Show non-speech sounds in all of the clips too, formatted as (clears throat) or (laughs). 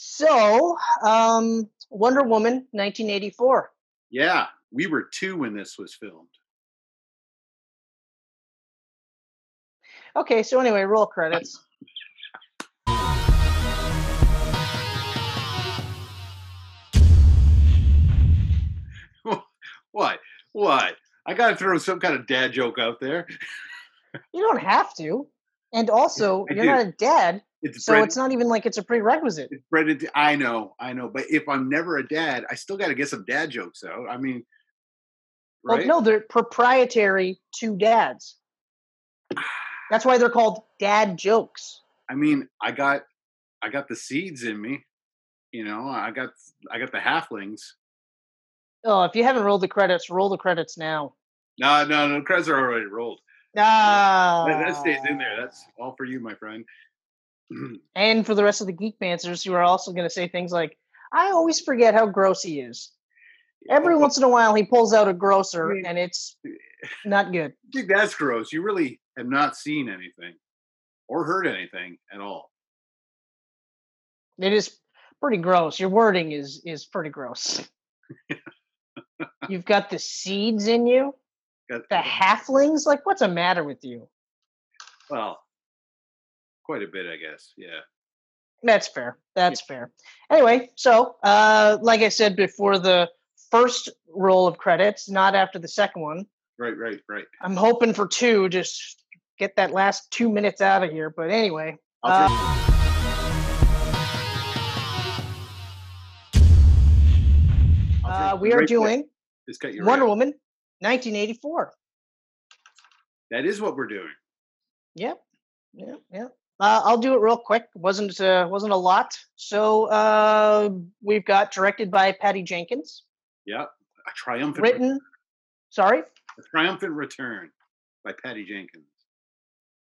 So, um, Wonder Woman, 1984. Yeah, we were two when this was filmed. Okay, so anyway, roll credits. (laughs) what? What? I got to throw some kind of dad joke out there. You don't have to. And also, (laughs) I you're do. not a dad, It's so bred, it's not even like it's a prerequisite. it's bred into, I know, I know. But if I'm never a dad, I still got to get some dad jokes out. I mean, Well, right? no, they're proprietary to dads. (sighs) That's why they're called dad jokes. I mean, I got, I got the seeds in me. You know, I got, I got the halflings. Oh, if you haven't rolled the credits, roll the credits now. No, no, no. Credits are already rolled. Ah, That, that stays in there. That's all for you, my friend. (clears throat) And for the rest of the geek mancers who are also going to say things like, "I always forget how gross he is." Every oh. once in a while, he pulls out a grosser, I mean- and it's eh, not good. I think that's gross. You really have not seen anything or heard anything at all. It is pretty gross. Your wording is is pretty gross. (laughs) You've got the seeds in you, Got- the halflings. Like, what's the matter with you? well, quite a bit, I guess. Yeah. That's fair. That's fair. Anyway, so uh, like I said before, the first roll of credits, not after the second one. Right, right, right. I'm hoping for two. Just get that last two minutes out of here. But anyway, uh, uh, we are right doing Just cut you Wonder right. Woman, 1984. That is what we're doing. Yep. Yep. Yep. Uh, I'll do it real quick. wasn't uh, wasn't a lot. So uh, we've got directed by Patty Jenkins, Yeah. A triumphant, written. Sorry. a triumphant return by Patty Jenkins.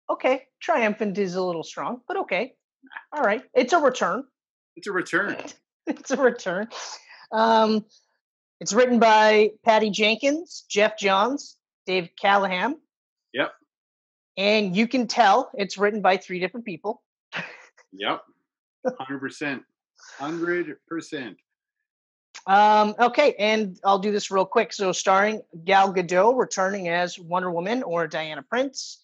Okay, triumphant is a little strong, but okay. All right, it's a return. It's a return. (laughs) it's a return. Um, it's written by Patty Jenkins, Geoff Johns, Dave Callahan. Yep. And you can tell it's written by three different people. Yep. Hundred percent. Hundred percent. Um, okay, and I'll do this real quick. So, starring Gal Gadot returning as Wonder Woman or Diana Prince.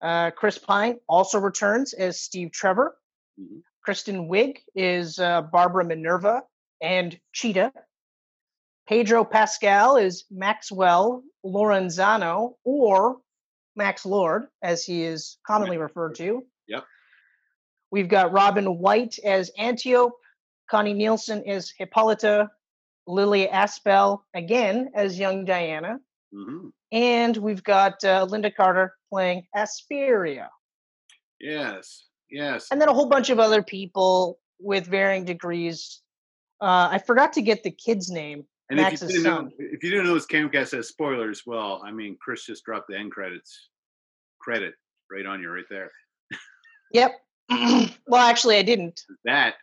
Uh, Chris Pine also returns as Steve Trevor. Mhm. Kristen Wiig is uh, Barbara Minerva and Cheetah. Pedro Pascal is Maxwell Lorenzano or Max Lord, as he is commonly referred to. Yep. We've got Robin Wright as Antiope, Connie Nielsen as Hippolyta, Lilly Aspell again as young Diana, hmm and we've got uh, Lynda Carter playing Asteria, Yes. Yes. and then a whole bunch of other people with varying degrees. Uh, I forgot to get the kid's name. And if you, didn't know, if you didn't know this Camcast has spoilers, well, I mean, Chris just dropped the end credits credit right on you right there. Yep. (clears throat) well, actually, I didn't. That,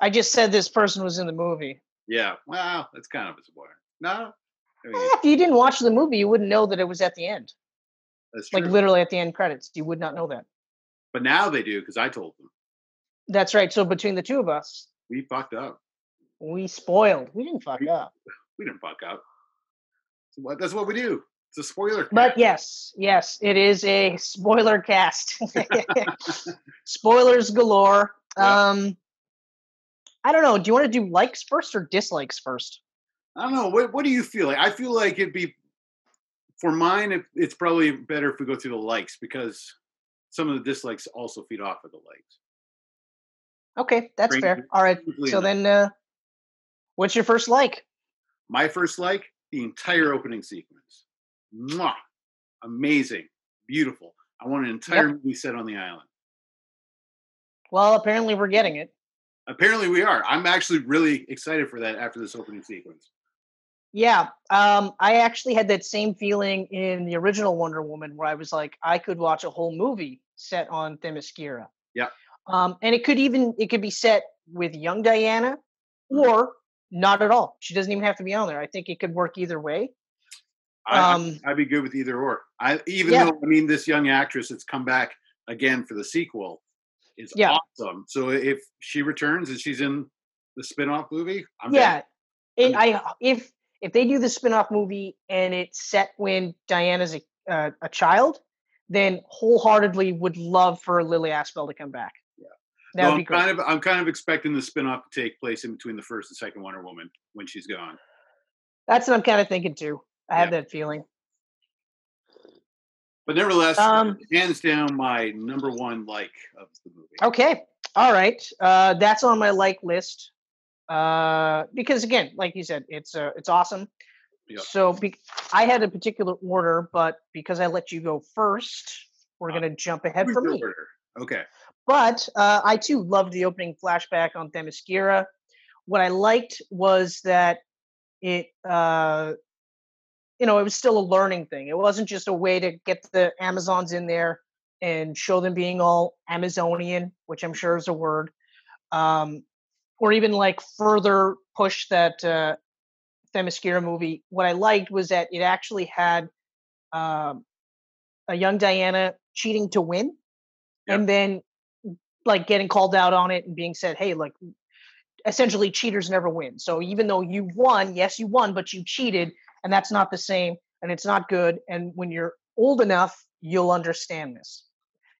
I just said this person was in the movie. yeah, well, that's kind of a spoiler. No, I mean, If you didn't watch the movie, you wouldn't know that it was at the end, that's true. like literally at the end credits. You would not know that. but now they do because I told them That's right. So between the two of us, we fucked up. We spoiled. We didn't fuck We- up. We didn't fuck up. What? That's what we do. It's a spoiler. But yes, yes, it is a spoiler cast. (laughs) (laughs) Spoilers galore. Yeah. Um I don't know. Do you want to do likes first or dislikes first? I don't know. What What do you feel like? I feel like it'd be for mine. It, it's probably better if we go through the likes because some of the dislikes also feed off of the likes. Okay, that's Great. fair. All right. So enough. then uh what's your first like? My first like the entire opening sequence. Mwah! Amazing, beautiful. I want an entire movie set on the island. Well, apparently we're getting it. Apparently, we are. I'm actually really excited for that after this opening sequence. Yeah. Um I actually had that same feeling in the original Wonder Woman where I was like I could watch a whole movie set on Themyscira. Yeah. Um and it could even it could be set with young Diana or not at all. She doesn't even have to be on there. I think it could work either way. I, I- Um, I'd be good with either or. I even Yeah. though I mean this young actress that's come back again for the sequel. is Yeah. awesome. So if she returns and she's in the spin-off movie, I'm yeah, it, I if if they do the spin-off movie and it's set when Diana's a uh, a child, then wholeheartedly would love for Lilly Aspell to come back. Yeah. that No, would I'm be great. kind of I'm kind of expecting the spin-off to take place in between the first and second Wonder Woman when she's gone. That's what I'm kind of thinking too. I have that feeling. But nevertheless, Um, hands down my number one like of the movie. Okay. All right. Uh, that's on my like list. Uh, because again, like you said, it's uh, it's awesome. Yeah. So be- I had a particular order, but because I let you go first, we're Ah. gonna jump ahead for me. order? Okay. But uh, I too loved the opening flashback on Themyscira. What I liked was that it, uh, you know, it was still a learning thing. It wasn't just a way to get the Amazons in there and show them being all Amazonian, which I'm sure is a word, um, or even like further push that uh, Themyscira movie. What I liked was that it actually had um, a young Diana cheating to win, Yep. and then like getting called out on it and being said, "Hey, like essentially cheaters never win." So even though you won, yes, you won, but you cheated, and that's not the same, and it's not good. And when you're old enough, you'll understand this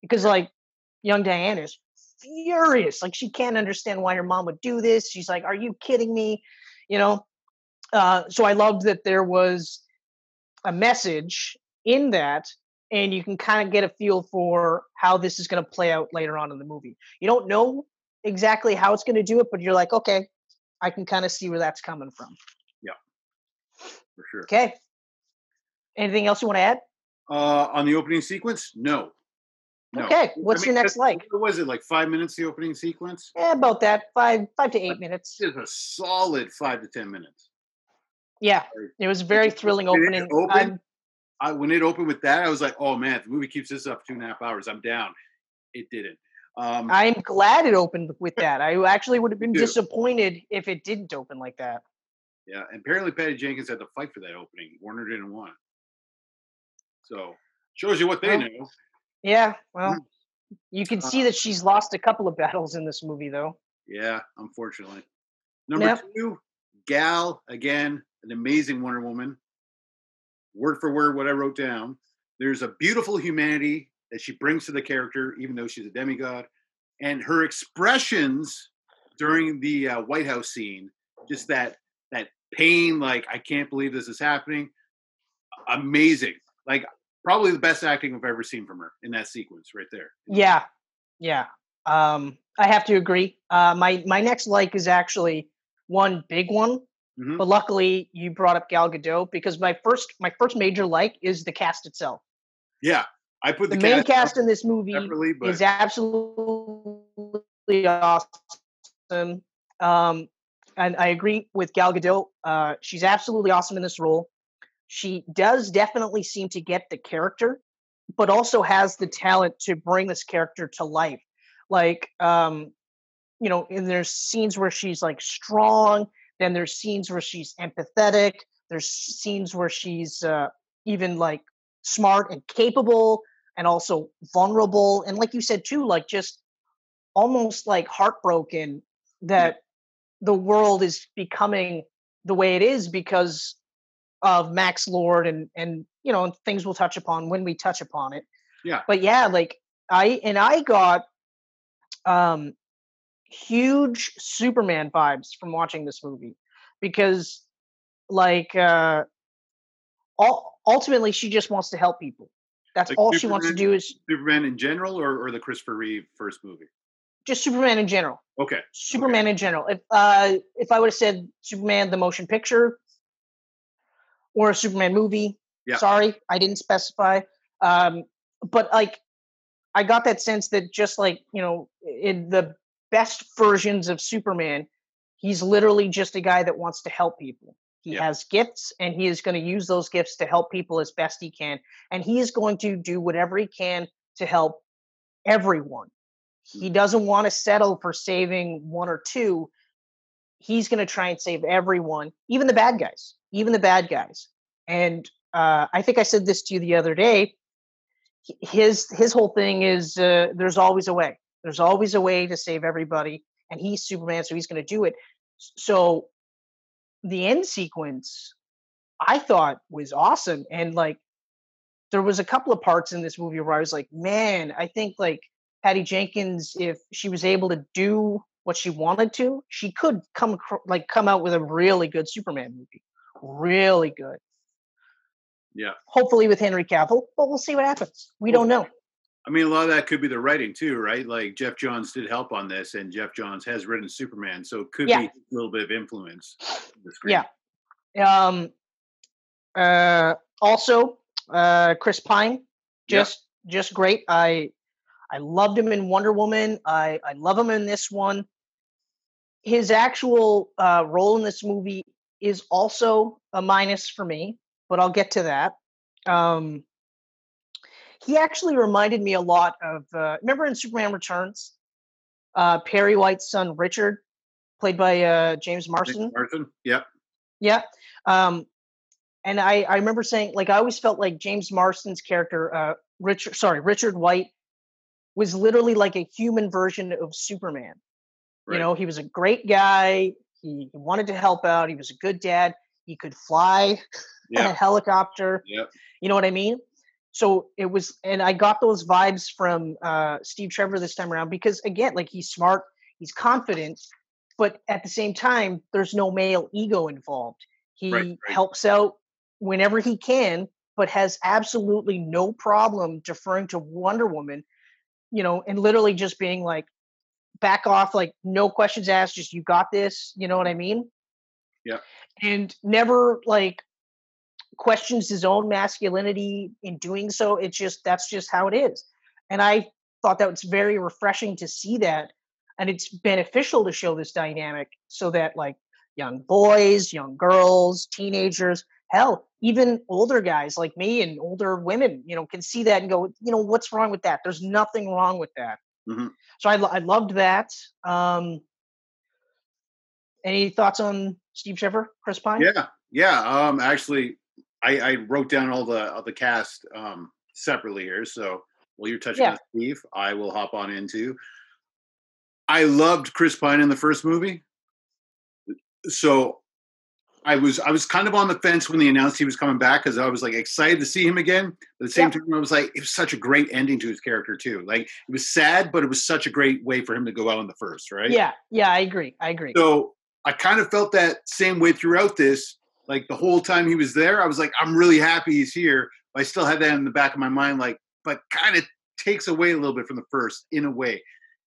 because like young Diana is furious, like she can't understand why her mom would do this. She's like, "Are you kidding me?" You know. Uh, so I loved that there was a message in that and you can kind of get a feel for how this is going to play out later on in the movie. You don't know exactly how it's going to do it, but you're like, okay, I can kind of see where that's coming from. Yeah, for sure. Okay. Anything else you want to add? Uh, on the opening sequence, no. No. Okay, what's your next like? What was it like? Five minutes? The opening sequence. Yeah, about that. Five, five to eight minutes. It's a solid five to ten minutes. Yeah, it was a very thrilling it opening. opened, I'm- I, when it opened with that, I was like, "Oh man, the movie keeps this up two and a half hours, I'm down." It didn't. Um, I'm glad it opened with (laughs) that. I actually would have been disappointed if it didn't open like that. yeah, and apparently Patty Jenkins had to fight for that opening. Warner didn't want. it. So shows you what they Well, know. Yeah, well, you can Uh, see that she's lost a couple of battles in this movie, though. Yeah, unfortunately. Number Yep. two, Gal again, an amazing Wonder Woman. Word for word, what I wrote down. There's a beautiful humanity that she brings to the character, even though she's a demigod, and her expressions during the uh, White House scene, just that that pain, like I can't believe this is happening. Amazing, like probably the best acting I've ever seen from her in that sequence right there. Yeah, yeah. Um, I have to agree. Uh, my my next like is actually one big one, Mhm. but luckily you brought up Gal Gadot because my first my first major like is the cast itself. Yeah, I put The, the, main cast in this movie but is absolutely awesome. Um, and I agree with Gal Gadot. Uh, she's absolutely awesome in this role. She does definitely seem to get the character, but also has the talent to bring this character to life. Like, um, you know, and there's scenes where she's like strong. Then there's scenes where she's empathetic. There's scenes where she's uh, even like smart and capable and also vulnerable and like you said too like just almost like heartbroken that the world is becoming the way it is because of Max Lord and and you know and things we'll touch upon when we touch upon it. Yeah. But yeah, like I and I got um huge Superman vibes from watching this movie because like uh ul- ultimately she just wants to help people. That's Like all she wants to do is Superman in general, or, or the Christopher Reeve first movie? just Superman in general. Okay, Superman in general. If uh if I would have said Superman the motion picture or a Superman movie, Yeah. sorry, I didn't specify. Um but like I got that sense that just like, you know, in the best versions of Superman, he's literally just a guy that wants to help people. He Yeah. has gifts and he is going to use those gifts to help people as best he can and he is going to do whatever he can to help everyone. He doesn't want to settle for saving one or two. He's going to try and save everyone, even the bad guys, even the bad guys. And uh, I think I said this to you the other day. His his whole thing is uh, there's always a way. There's always a way to save everybody, and he's Superman, so he's going to do it. So the end sequence, I thought was awesome, and like there was a couple of parts in this movie where I was like, man, I think like Patty Jenkins, if she was able to do what she wanted to, she could come like come out with a really good Superman movie, really good. Yeah. Hopefully with Henry Cavill, but we'll see what happens. We don't know. I mean, a lot of that could be the writing too, right? Like Geoff Johns did help on this, and Geoff Johns has written Superman, so it could yeah. be a little bit of influence. Yeah. Um. Uh. Also, uh, Chris Pine, just yep. just great. I I loved him in Wonder Woman. I I love him in this one. His actual uh, role in this movie is also a minus for me, but I'll get to that. Um, he actually reminded me a lot of uh, remember in Superman Returns, uh, Perry White's son Richard, played by uh, James Marsden. Marsden, yeah, yeah. Um, and I, I remember saying like I always felt like James Marsden's character, uh, Richard, sorry, Richard White, was literally like a human version of Superman. Right. You know, he was a great guy. He, he wanted to help out. He was a good dad. He could fly (laughs) yeah. a helicopter. Yeah. You know what I mean? So it was, and I got those vibes from uh, Steve Trevor this time around because again, like he's smart, he's confident, but at the same time, there's no male ego involved. He right, right. helps out whenever he can, but has absolutely no problem deferring to Wonder Woman, you know, and literally just being like, back off, like, no questions asked, just you got this, you know what I mean? Yeah. And never like questions his own masculinity in doing so. It's just, that's just how it is. And I thought that was very refreshing to see that. And it's beneficial to show this dynamic so that like young boys, young girls, teenagers hell even older guys like me and older women you know can see that and go you know what's wrong with that there's nothing wrong with that mm-hmm. so I, I loved that um any thoughts on steve trevor chris pine yeah yeah um actually i i wrote down all the all the cast um separately here so while you're touching yeah. on steve i will hop on into i loved chris pine in the first movie so I was I was kind of on the fence when they announced he was coming back because I was like excited to see him again. But at the same yeah. time, I was like, it was such a great ending to his character too. Like it was sad, but it was such a great way for him to go out in the first, right? Yeah, yeah, I agree. I agree. So I kind of felt that same way throughout this. Like the whole time he was there, I was like, I'm really happy he's here. But I still had that in the back of my mind, like, but kind of takes away a little bit from the first in a way.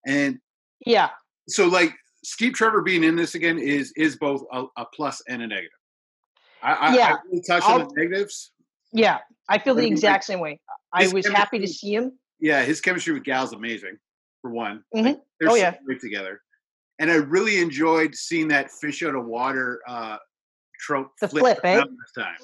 And yeah. So like Steve Trevor being in this again is is both a, a plus and a negative. I, yeah, I, really touch on the negatives. Yeah, I feel the exact same way. I was happy to see him. Yeah, his chemistry with Gal's amazing. For one, mm-hmm. like, they're oh, yeah. great together, and I really enjoyed seeing that fish out of water uh, trope. The flip, eh? This time.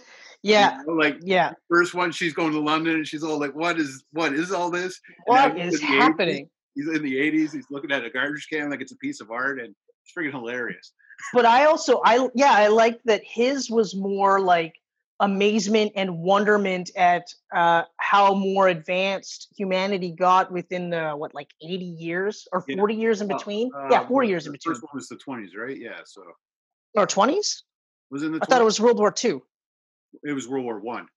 Yeah. You know, like yeah. First one, she's going to London and she's all like, "What is what is all this? What is happening?" 80s, he's in the '80s. He's looking at a garbage can like it's a piece of art, and it's freaking hilarious. But I also, I yeah, I like that his was more like amazement and wonderment at uh, how more advanced humanity got within the what like 80 years or 40 yeah. years in between uh, yeah 40 years in between first one was the 20s right yeah so or 20s was in the 20s? i thought it was world war ii it was world war one.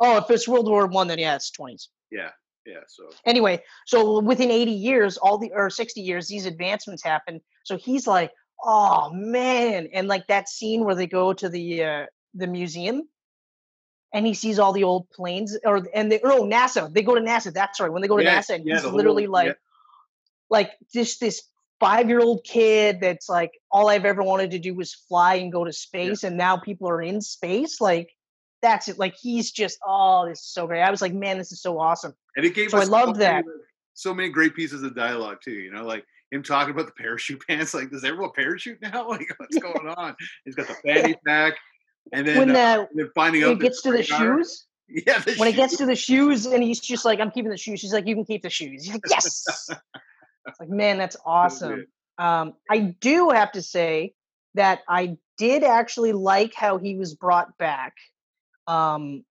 Oh, if it's world war one then yeah it's 20s yeah yeah so anyway so within 80 years all the or 60 years these advancements happen so he's like oh man and like that scene where they go to the uh the museum and he sees all the old planes or and they oh nasa they go to nasa that's right when they go to yeah, nasa and yeah, he's literally whole, like yeah. like just this five year old kid that's like all i've ever wanted to do was fly and go to space and now people are in space like that's it like he's just oh this is so great i was like man this is so awesome and it gave so i loved that so many great pieces of dialogue too you know like him talking about the parachute (laughs) pants. Like, does everyone parachute now? (laughs) Like, (laughs) what's going on? He's got the fanny pack, and then, when the, uh, then finding out it gets to the shoes. Yeah, when shoes. it gets to the shoes, and he's just like, "I'm keeping the shoes." She's like, "You can keep the shoes." He's like, "Yes." It's like, man, that's awesome. Um, I do have to say that I did actually like how he was brought back. Um,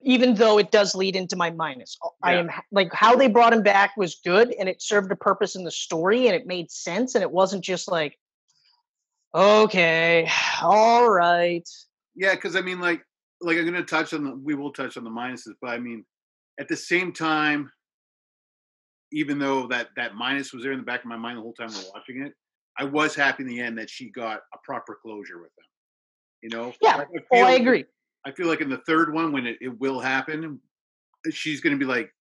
even though it does lead into my minus. I am like how they brought him back was good and it served a purpose in the story and it made sense and it wasn't just like okay, (sighs) all right. Yeah, because I mean, like, like I'm gonna touch on the. We will touch on the minuses, but I mean, at the same time, even though that that minus was there in the back of my mind the whole time we're watching it, I was happy in the end that she got a proper closure with them. You know? Yeah. Oh, I agree. I feel like in the third one, when it, it will happen, she's gonna be like,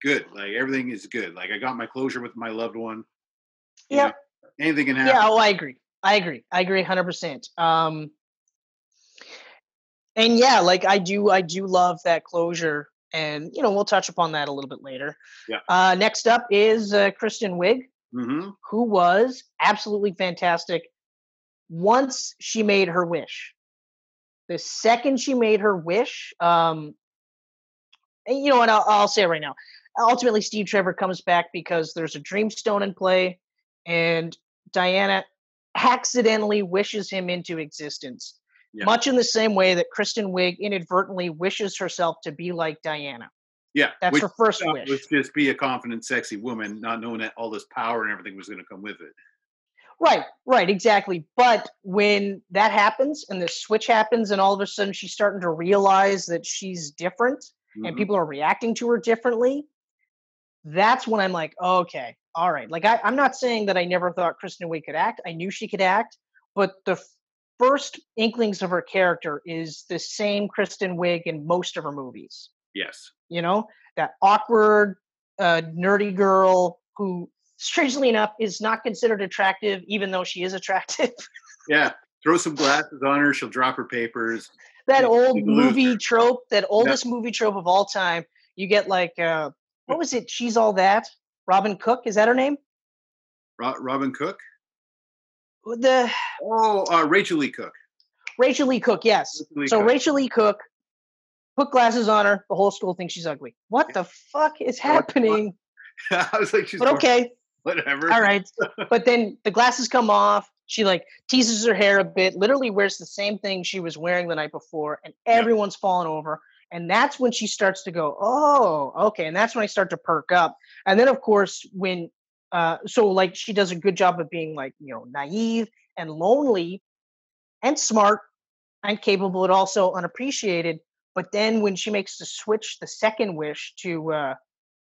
good, like everything is good. Like I got my closure with my loved one. Yeah. anything can happen. Yeah, oh, I agree. I agree. I agree 100%. Um and yeah, like I do I do love that closure and you know, we'll touch upon that a little bit later. Yeah. Uh next up is uh, Kristen Wiig hmm who was absolutely fantastic once she made her wish. The second she made her wish, um, and you know what? I'll, I'll say it right now. Ultimately, Steve Trevor comes back because there's a dreamstone in play, and Diana accidentally wishes him into existence. Yeah. Much in the same way that Kristen Wiig inadvertently wishes herself to be like Diana. Yeah. That's which her first thought wish. was just be a confident, sexy woman, not knowing that all this power and everything was going to come with it. Right, right, exactly. But when that happens and the switch happens, and all of a sudden she's starting to realize that she's different and Mhm. people are reacting to her differently, that's when I'm like, okay, all right. Like, I, I'm not saying that I never thought Kristen Wiig could act. I knew she could act, but the first inklings of her character is the same Kristen Wiig in most of her movies Yes. you know that awkward uh, nerdy girl who strangely enough is not considered attractive even though she is attractive (laughs) Yeah. Throw some glasses on her. She'll drop her papers. that old movie trope that oldest movie trope of all time you get like uh what was it she's all that robin cook is that her name Ro- Robin Cook. The Oh, uh, Rachael Leigh Cook. rachael leigh cook yes. Rachel Lee so Cook. rachael leigh cook put glasses on her the whole school thinks she's ugly. What the fuck is Yeah, the fuck? happening? (laughs) I was like, she's but okay. whatever. all right. (laughs) But then the glasses come off. She like teases her hair a bit literally wears the same thing she was wearing the night before and Yeah. everyone's falling over. And that's when she starts to go oh okay. And that's when i start to perk up. And then of course when uh so like she does a good job of being like you know naive and lonely and smart and capable but also unappreciated but then when she makes the switch the second wish to uh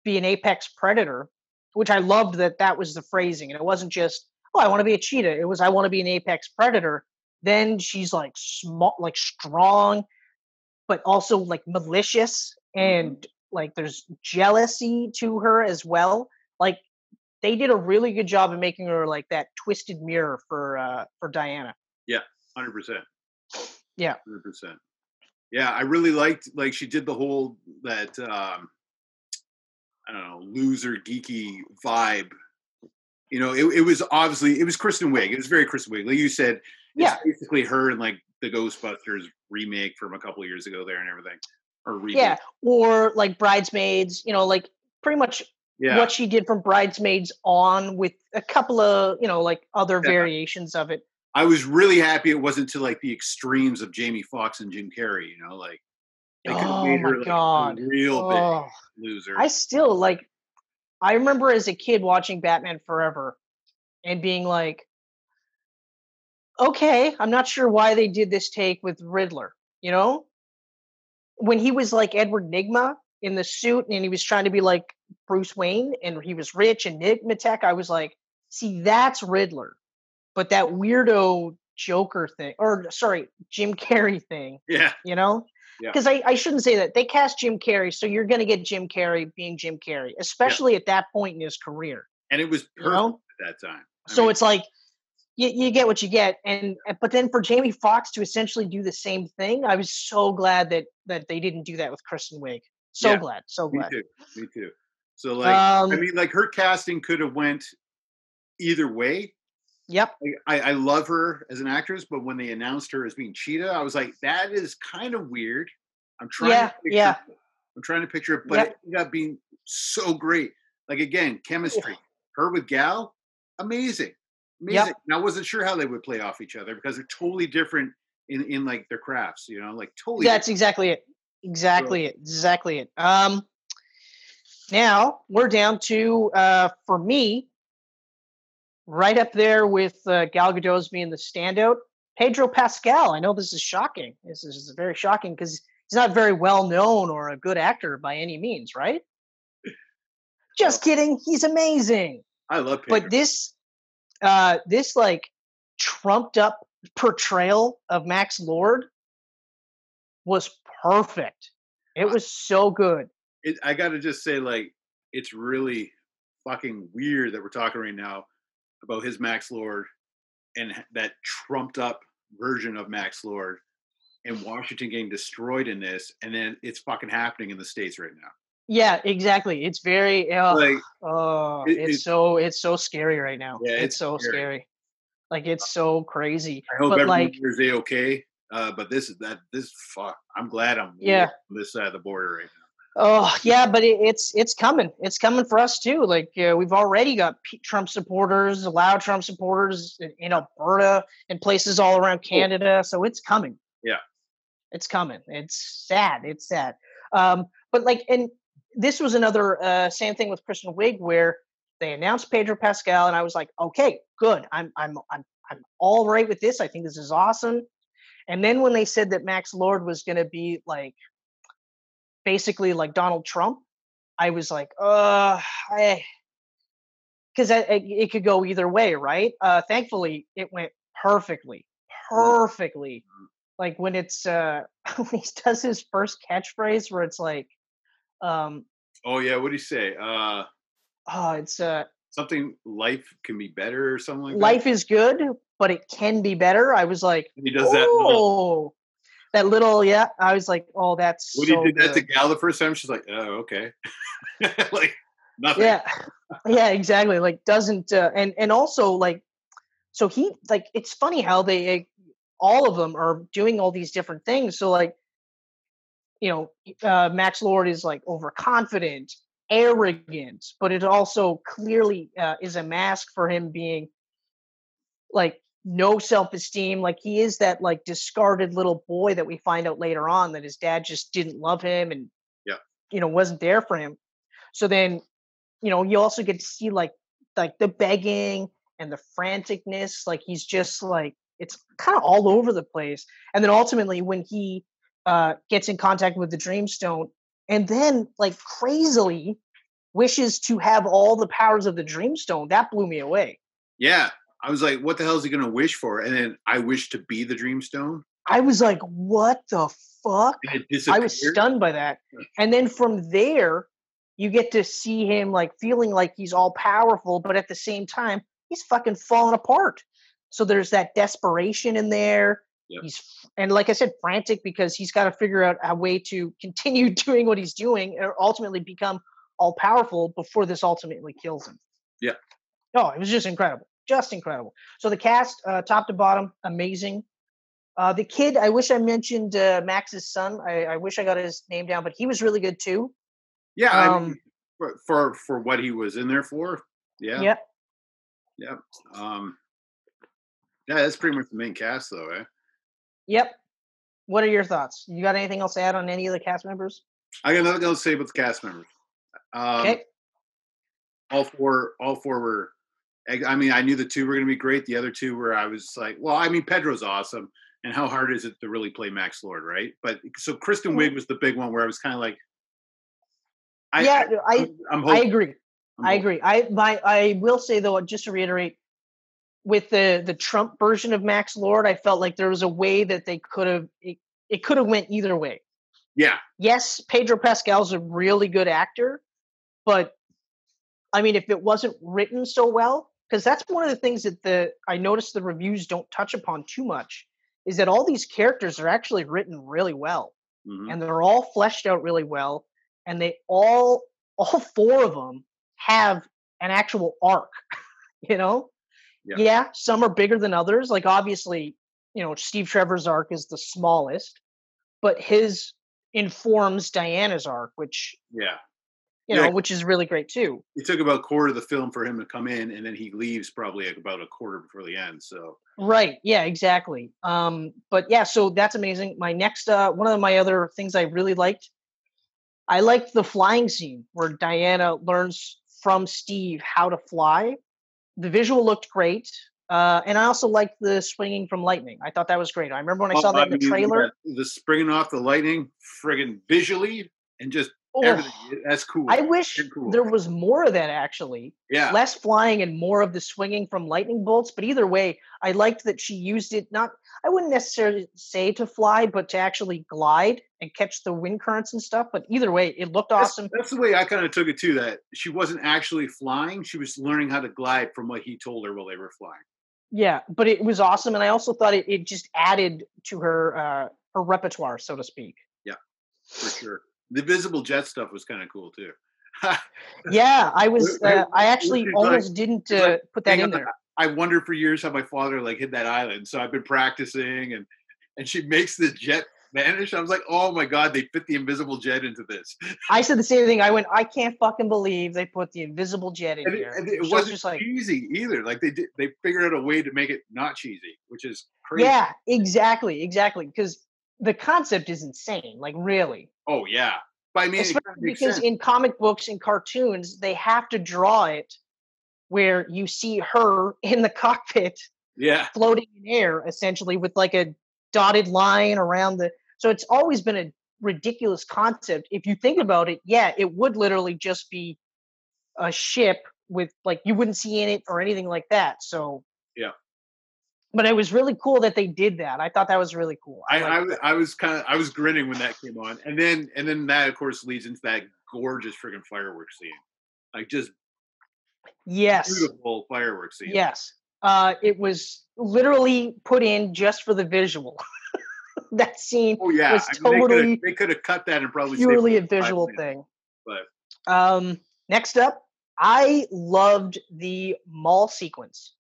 be an apex predator which I loved that that was the phrasing, and it wasn't just oh I want to be a cheetah. It was I want to be an apex predator. Then she's like small, like strong, but also like malicious, and like there's jealousy to her as well. Like they did a really good job of making her like that twisted mirror for uh for Diana. Yeah, Hundred percent. Yeah. Hundred percent. Yeah, I really liked like she did the whole that um I don't know loser geeky vibe. You know, it, it was obviously it was Kristen Wiig. It was very Kristen Wiig. Like you said, it's Yeah. basically her and like the Ghostbusters remake from a couple of years ago there and everything. Or reboot. Yeah, or like bridesmaids. You know, like pretty much yeah. what she did from bridesmaids on with a couple of you know like other Yeah. variations of it. I was really happy it wasn't to like the extremes of Jamie Foxx and Jim Carrey. You know, like they could have Oh made her like God. a real Oh. big loser. I still like I remember as a kid watching Batman Forever and being like okay, I'm not sure why they did this take with Riddler, you know? When he was like Edward Nygma in the suit and he was trying to be like Bruce Wayne and he was rich and NygmaTech, I was like, see, that's Riddler. But that weirdo Joker thing, or sorry, Jim Carrey thing, yeah. you know? Yeah. Because I, I shouldn't say that. They cast Jim Carrey, so you're going to get Jim Carrey being Jim Carrey, especially at that point in his career. And it was You know? at that time. I so mean, it's like you, you get what you get, and and- but then for Jamie Foxx to essentially do the same thing, I was so glad that that they didn't do that with Kristen Wiig. So Yeah. glad, so glad. me too. Me too. So like um, I mean like her casting could have went either way. yep. Like, I, I love her as an actress, but when they announced her as being Cheetah, I was like, that is kind of weird. I'm trying Yeah, to picture yeah. I'm trying to picture it, but Yep. it ended up being so great. Like again, chemistry. Her with Gal, amazing. Amazing. Yep. And I wasn't sure how they would play off each other because they're totally different in, in like their crafts, you know, like totally That's exactly it. Exactly it. Exactly it. Um, now we're down to uh, for me, right up there with uh, Gal Gadot's being the standout. Pedro Pascal. I know this is shocking. This is very shocking because he's not very well known or a good actor by any means, right? Just kidding. He's amazing. I love Pedro. But this, uh, this like trumped up portrayal of Max Lord was perfect. It was so good. It, I got to just say, like, it's really fucking weird that we're talking right now about his Max Lord and that trumped up version of Max Lord and Washington getting destroyed in this, and then it's fucking happening in the states right now. Yeah, exactly. It's very uh, Like, oh, it- it's it- so it's so scary right now. Yeah, it's, it's so scary. scary. Like it's so crazy. I hope But, everyone like- a okay. Uh, but this is that this fuck. I'm glad I'm Yeah. on this side of the border right now. Oh yeah, but it, it's it's coming. It's coming for us too. Like uh, we've already got P- Trump supporters, loud Trump supporters in, in Alberta and places all around Canada. So it's coming. Yeah. it's coming. It's sad. It's sad. Um, but like, and this was another uh, same thing with Kristen Wiig where they announced Pedro Pascal, and I was like, okay, good. I'm I'm I'm I'm all right with this. I think this is awesome. And then when they said that Max Lord was going to be like basically like Donald Trump, I was like, uh, I, because it could go either way, right? Uh, thankfully, it went perfectly, perfectly. Like when it's uh, (laughs) when he does his first catchphrase, where it's like, um, Oh yeah, what do you say? Uh, oh, it's uh, something life can be better or something like life is good, but it can be better. I was like. He does that. Little, oh, that little, yeah. I was like, oh, that's when so he did that to. Gal the first time, she's like, "Oh, okay." (laughs) like nothing. yeah yeah exactly like doesn't uh, and and also like so he like it's funny how they uh, all of them are doing all these different things so like you know uh, max lord is like overconfident arrogant but it also clearly uh, is a mask for him being like no self-esteem like he is that like discarded little boy that we find out later on that his dad just didn't love him and Yeah. you know wasn't there for him so then you know you also get to see like like the begging and the franticness like he's just like it's kind of all over the place and then ultimately when he uh gets in contact with the dreamstone and then like crazily wishes to have all the powers of the dreamstone that blew me away Yeah. I was like, "What the hell is he gonna wish for?" And then I wish to be the Dreamstone. i was like what the fuck I was stunned by that. And then from there, you get to see him like feeling like he's all powerful, but at the same time, he's fucking falling apart. So there's that desperation in there. Yep. He's and like I said, frantic because he's got to figure out a way to (laughs) continue doing what he's doing and ultimately become all powerful before this ultimately kills him. Yeah. Oh, it was just incredible. Just incredible. So the cast, uh, top to bottom, amazing. Uh, the kid, I wish I mentioned uh, Max's son. I, I wish I got his name down, but he was really good too. Yeah, I mean, Um, for, for for what he was in there for. Yeah. Yep. Yeah. Um. Yeah, that's pretty much the main cast, though. Eh? Yep. What are your thoughts? You got anything else to add on any of the cast members? I got nothing else to say about the cast members. Um, Okay. all four all four were I I mean, I knew the two were going to be great. The other two were, I was like, well, I mean, Pedro's awesome. And how hard is it to really play Max Lord, right? But so Kristen. Wiig was the big one where I was kind of like, I, yeah, I, I, am I agree. I'm I agree. I my I will say though, just to reiterate, with the the Trump version of Max Lord, I felt like there was a way that they could have it, it could have went either way. Yeah, Yes, Pedro Pascal's a really good actor, but I mean, if it wasn't written so well, because that's one of the things that the I noticed the reviews don't touch upon too much, is that all these characters are actually written really well mhm. and they're all fleshed out really well and they all (laughs) all four of them have an actual arc (laughs) you know Yeah. some are bigger than others like obviously you know steve trevor's arc is the smallest but his informs diana's arc which yeah, you Yeah. know, which is really great too. It took about a quarter of the film for him to come in, and then he leaves probably like about a quarter before the end. So Right. Yeah, exactly. Um, but yeah, so that's amazing. My next uh one of my other things I really liked, I liked the flying scene where Diana learns from Steve how to fly. The visual looked great. Uh, and I also liked the swinging from lightning. I thought that was great. I remember when I saw Oh, that in the mean, trailer. the springing off the lightning, friggin' visually, and just Oh, everything. That's cool. I wish cool. there was more of that actually. yeah, less flying and more of the swinging from lightning bolts. But either way, I liked that she used it not, I wouldn't necessarily say to fly, but to actually glide and catch the wind currents and stuff. But either way, it looked That's- awesome. That's the way I kind of took it too. That she wasn't actually flying; she was learning how to glide from what he told her while they were flying. Yeah, but it was awesome. And I also thought it, it just added to her, uh, her repertoire, so to speak. Yeah, for sure, the visible jet stuff was kind of cool too. (laughs) Yeah, I was, uh, I actually she's like- almost didn't uh, put that in there. I wondered for years how my father like hit that island. So I've been practicing, and and she makes the jet vanish. I was like, oh my god, they fit the invisible jet into this. I said the same thing. I went, I can't fucking believe they put the invisible jet in And it, here. and it So I was wasn't just like, cheesy either. Like they did, they figured out a way to make it not cheesy, which is crazy. Yeah, exactly, exactly. Because the concept is insane. Like, really. Oh yeah. But I mean, because sense. in comic books and cartoons, they have to draw it where you see her (laughs) in the cockpit yeah, floating in air, essentially, with like a dotted line around the. So it's always been a ridiculous concept. If you think about it, yeah, it would literally just be a ship with like you wouldn't see in it or anything like that. So. But it was really cool that they did that. I thought that was really cool. I, I, was- I was kind of I was grinning when that came on, and then and then that of course leads into that gorgeous friggin' fireworks scene, like just yes. beautiful fireworks scene. Yes. Uh, it was literally put in just for the visual. (laughs) that scene Oh yeah, was I mean, they totally they could have cut that and probably purely a visual minutes, thing. But Um, next up, I loved the mall sequence.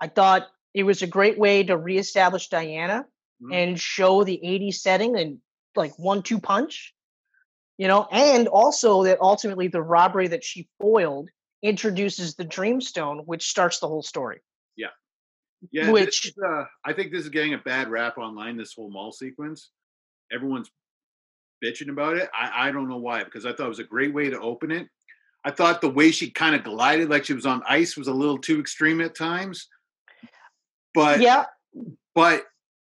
I thought it was a great way to reestablish Diana Mhm. and show the 80s setting and like one two punch, you know, and also that ultimately the robbery that she foiled introduces the Dreamstone, which starts the whole story. yeah, this which- is, uh, I think this is getting a bad rap online. This whole mall sequence, everyone's bitching about it. I, I don't know why because I thought it was a great way to open it. I thought the way she kind of glided like she was on ice was a little too extreme at times. But yeah, but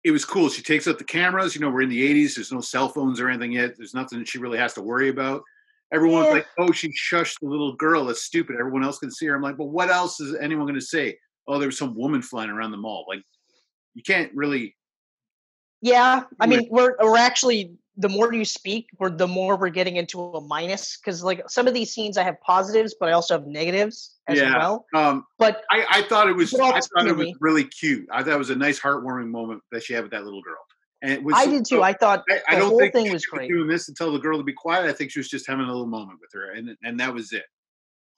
it was cool. She takes out the cameras. You know, we're in the 80s. There's no cell phones or anything yet. There's nothing that she really has to worry about. Everyone's Yeah. like, oh, she shushed the little girl. That's stupid. Everyone else can see her. I'm like, but what else is anyone going to say? Oh, there was some woman flying around the mall. Like, you can't really. Yeah, I mean, we're we're actually the more you speak, we're the more we're getting into a minus because like some of these scenes I have positives, but I also have negatives as Yeah. well. Um, But I, I thought it was. I thought it was really cute. I thought it was a nice, heartwarming moment that she had with that little girl. And it was. I did too. so- I thought I, I the don't whole think thing she was great. doing this to tell the girl to be quiet. I think she was just having a little moment with her, and and that was it.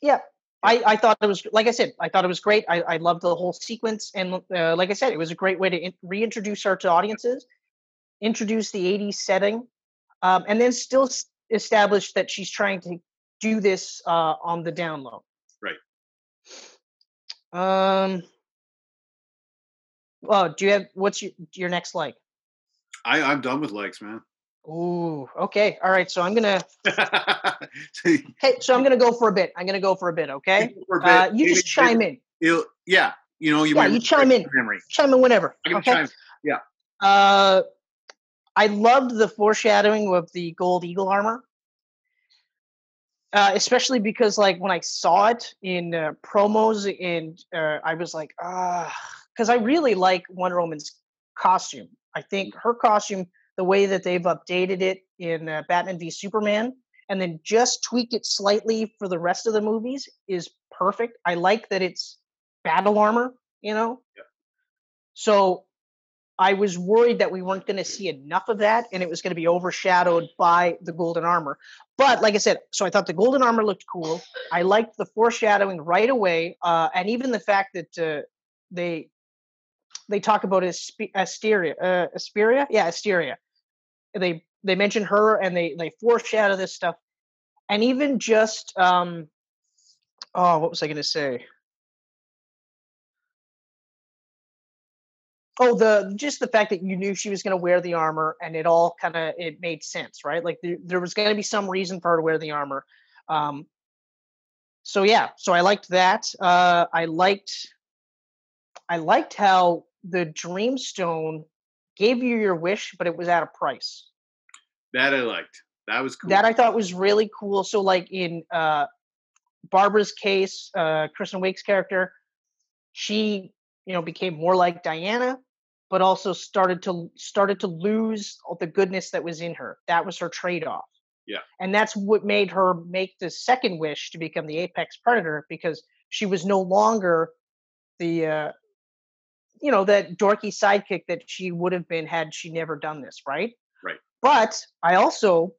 yeah, I I thought it was like I said, I thought it was great. I I loved the whole sequence, and uh, like I said, it was a great way to in- reintroduce her to audiences, introduce the '80s setting, um, and then still s- establish that she's trying to do this uh, on the down low. Right. Um. Oh, do you have what's your your next like? I, I'm done with likes, man. Ooh, okay, all right. So I'm gonna (laughs) hey, so I'm gonna go for a bit. I'm gonna go for a bit. Okay, for a bit, uh, you maybe- just chime in. It'll, yeah, you know, you Yeah, might you chime in. Memory. Chime in whenever. Okay. chime. Yeah. Uh, I loved the foreshadowing of the gold eagle armor, uh, especially because like when I saw it in uh, promos, and uh, I was like, ah, because I really like Wonder Woman's costume. I think her costume, the way that they've updated it in uh, Batman v Superman, and then just tweaked it slightly for the rest of the movies, is perfect. I like that it's battle armor. You know. Yeah. So I was worried that we weren't going to see enough of that and it was going to be overshadowed by the golden armor. But like I said, so I thought the golden armor looked cool. I liked the foreshadowing right away, uh, and even the fact that uh, they they talk about Asteria, uh, yeah, Asteria. They they mention her and they they foreshadow this stuff. and even just um, oh, what was I going to say? Oh, the just the fact that you knew she was going to wear the armor, and it all kind of it made sense, right? Like there, there was going to be some reason for her to wear the armor. Um, so yeah, so I liked that. Uh, I liked, I liked how the Dreamstone gave you your wish, but it was at a price. That I liked. That was cool. That I thought was really cool. So like in uh, Barbara's case, uh, Kristen Wiig's character, she you know became more like Diana, but also started to started to lose all the goodness that was in her. That was her trade off. Yeah. And that's what made her make the second wish to become the apex predator because she was no longer the uh you know that dorky sidekick that she would have been had she never done this, right? Right. But I also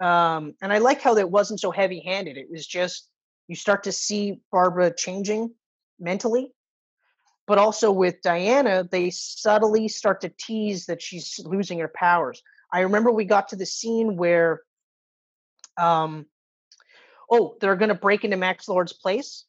um and I like how that wasn't so heavy-handed. It was just you start to see Barbara changing mentally but also with Diana, they subtly start to tease that she's losing her powers. I remember we got to the scene where, um, oh, they're going to break into Max Lord's place,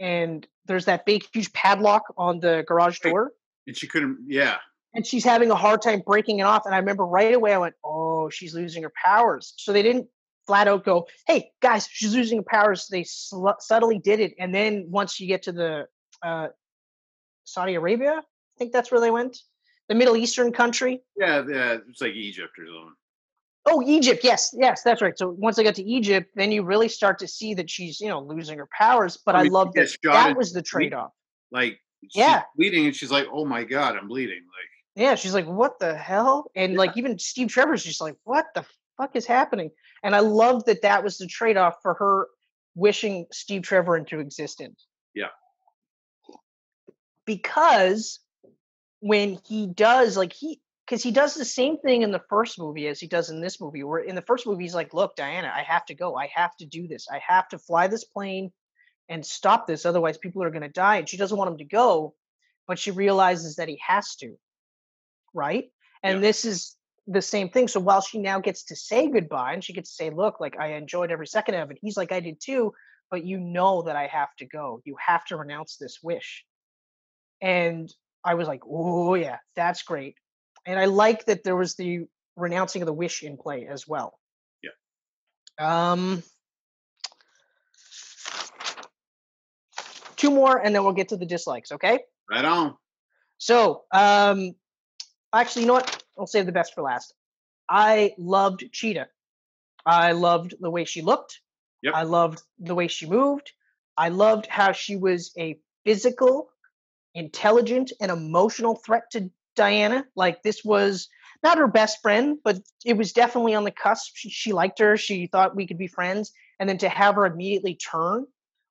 and there's that big, huge padlock on the garage door. And she couldn't, yeah. And she's having a hard time breaking it off. And I remember right away, I went, oh, she's losing her powers. So they didn't flat out go, hey, guys, she's losing her powers. They sl- subtly did it. And then once you get to the uh, Saudi Arabia. I think that's where they went. The Middle Eastern country. Yeah, yeah, it's like Egypt or something. Oh, Egypt. Yes, yes, that's right. So once I got to Egypt, then you really start to see that she's, you know, losing her powers. But oh, I, mean, I love that that was the trade off. Like, yeah, bleeding, and she's like, "Oh my god, I'm bleeding!" Like, yeah, she's like, "What the hell?" And yeah. like, even Steve Trevor's just like, "What the fuck is happening?" And I love that that was the trade off for her wishing Steve Trevor into existence. Yeah because when he does like he because he does the same thing in the first movie as he does in this movie where in the first movie he's like look diana i have to go. I have to do this. I have to fly this plane and stop this otherwise people are going to die. And she doesn't want him to go but she realizes that he has to right? And yeah. this is the same thing. So while she now gets to say goodbye and she gets to say look like i enjoyed every second of it he's like i did too but you know that i have to go. You have to renounce this wish and I was like, oh yeah, that's great. And I like that there was the renouncing of the wish in play as well. Yeah. Um, two more, and then we'll get to the dislikes. Okay. Right on. So, um, actually, you know what? I'll save the best for last. I loved Cheetah. I loved the way she looked. Yep. I loved the way she moved. I loved how she was a physical intelligent and emotional threat to Diana. Like this was not her best friend, but it was definitely on the cusp. She, she liked her. She thought we could be friends. And then to have her immediately turn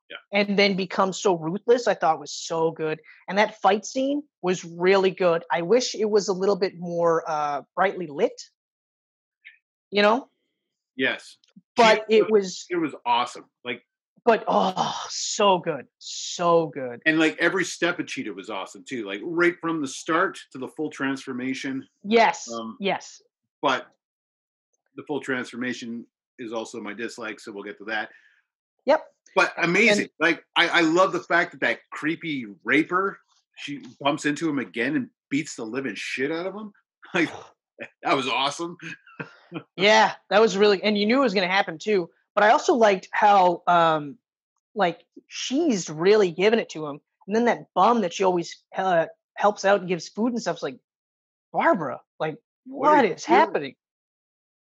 yeah. and then become so ruthless, I thought was so good. And that fight scene was really good. I wish it was a little bit more uh, brightly lit, you know? Yes. But it was it was awesome. Like but oh, so good, so good. And like every step of Cheetah was awesome too. Like right from the start to the full transformation. Yes. Um, yes. But the full transformation is also my dislike, so we'll get to that. Yep. But amazing. And, like I, I love the fact that that creepy raper she bumps into him again and beats the living shit out of him. (laughs) Like (sighs) that was awesome. (laughs) yeah, that was really, and you knew it was going to happen too but I also liked how um like she's really giving it to him, and then that bum that she always uh, helps out and gives food and stuff is like Barbara, like what, what is happening?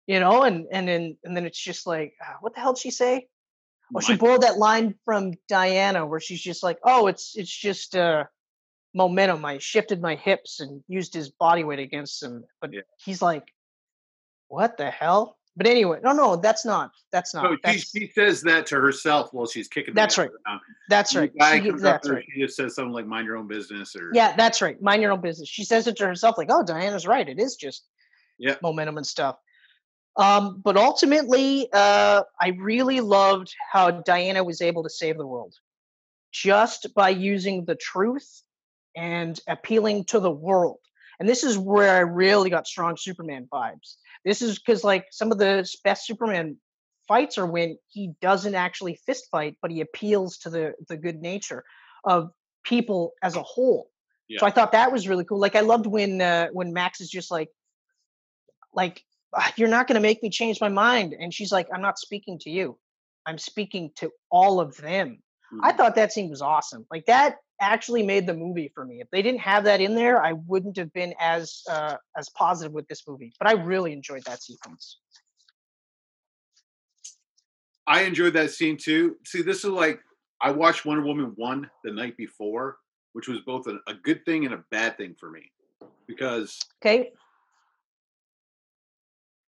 You know, and and then and then it's just like, uh, what the hell did she say? Oh, she borrowed that line from Diana where she's just like, oh, it's it's just uh momentum. I shifted my hips and used his body weight against him. But yeah. he's like, what the hell? But anyway, no, no, that's not. That's not. No, that's, she, she says that to herself while she's kicking. That's right. Down. That's right. Guy she, that's right. She just says something like "mind your own business" or. Yeah, that's right. Mind your own business. She says it to herself, like, "Oh, Diana's right. It is just yeah momentum and stuff." Um, but ultimately, uh, I really loved how Diana was able to save the world just by using the truth and appealing to the world. And this is where I really got strong Superman vibes this is because like some of the best Superman fights are when he doesn't actually fist fight, but he appeals to the the good nature of people as a whole. Yeah. So I thought that was really cool. Like I loved when uh, when Max is just like, like "Ah, you're not going to make me change my mind, and she's like, I'm not speaking to you, I'm speaking to all of them. I Mhm. thought that scene was awesome. Like that actually made the movie for me. If they didn't have that in there, I wouldn't have been as uh, as positive with this movie. But I really enjoyed that sequence. I enjoyed that scene too. See, this is like I watched Wonder Woman one the night before, which was both a, a good thing and a bad thing for me because Okay,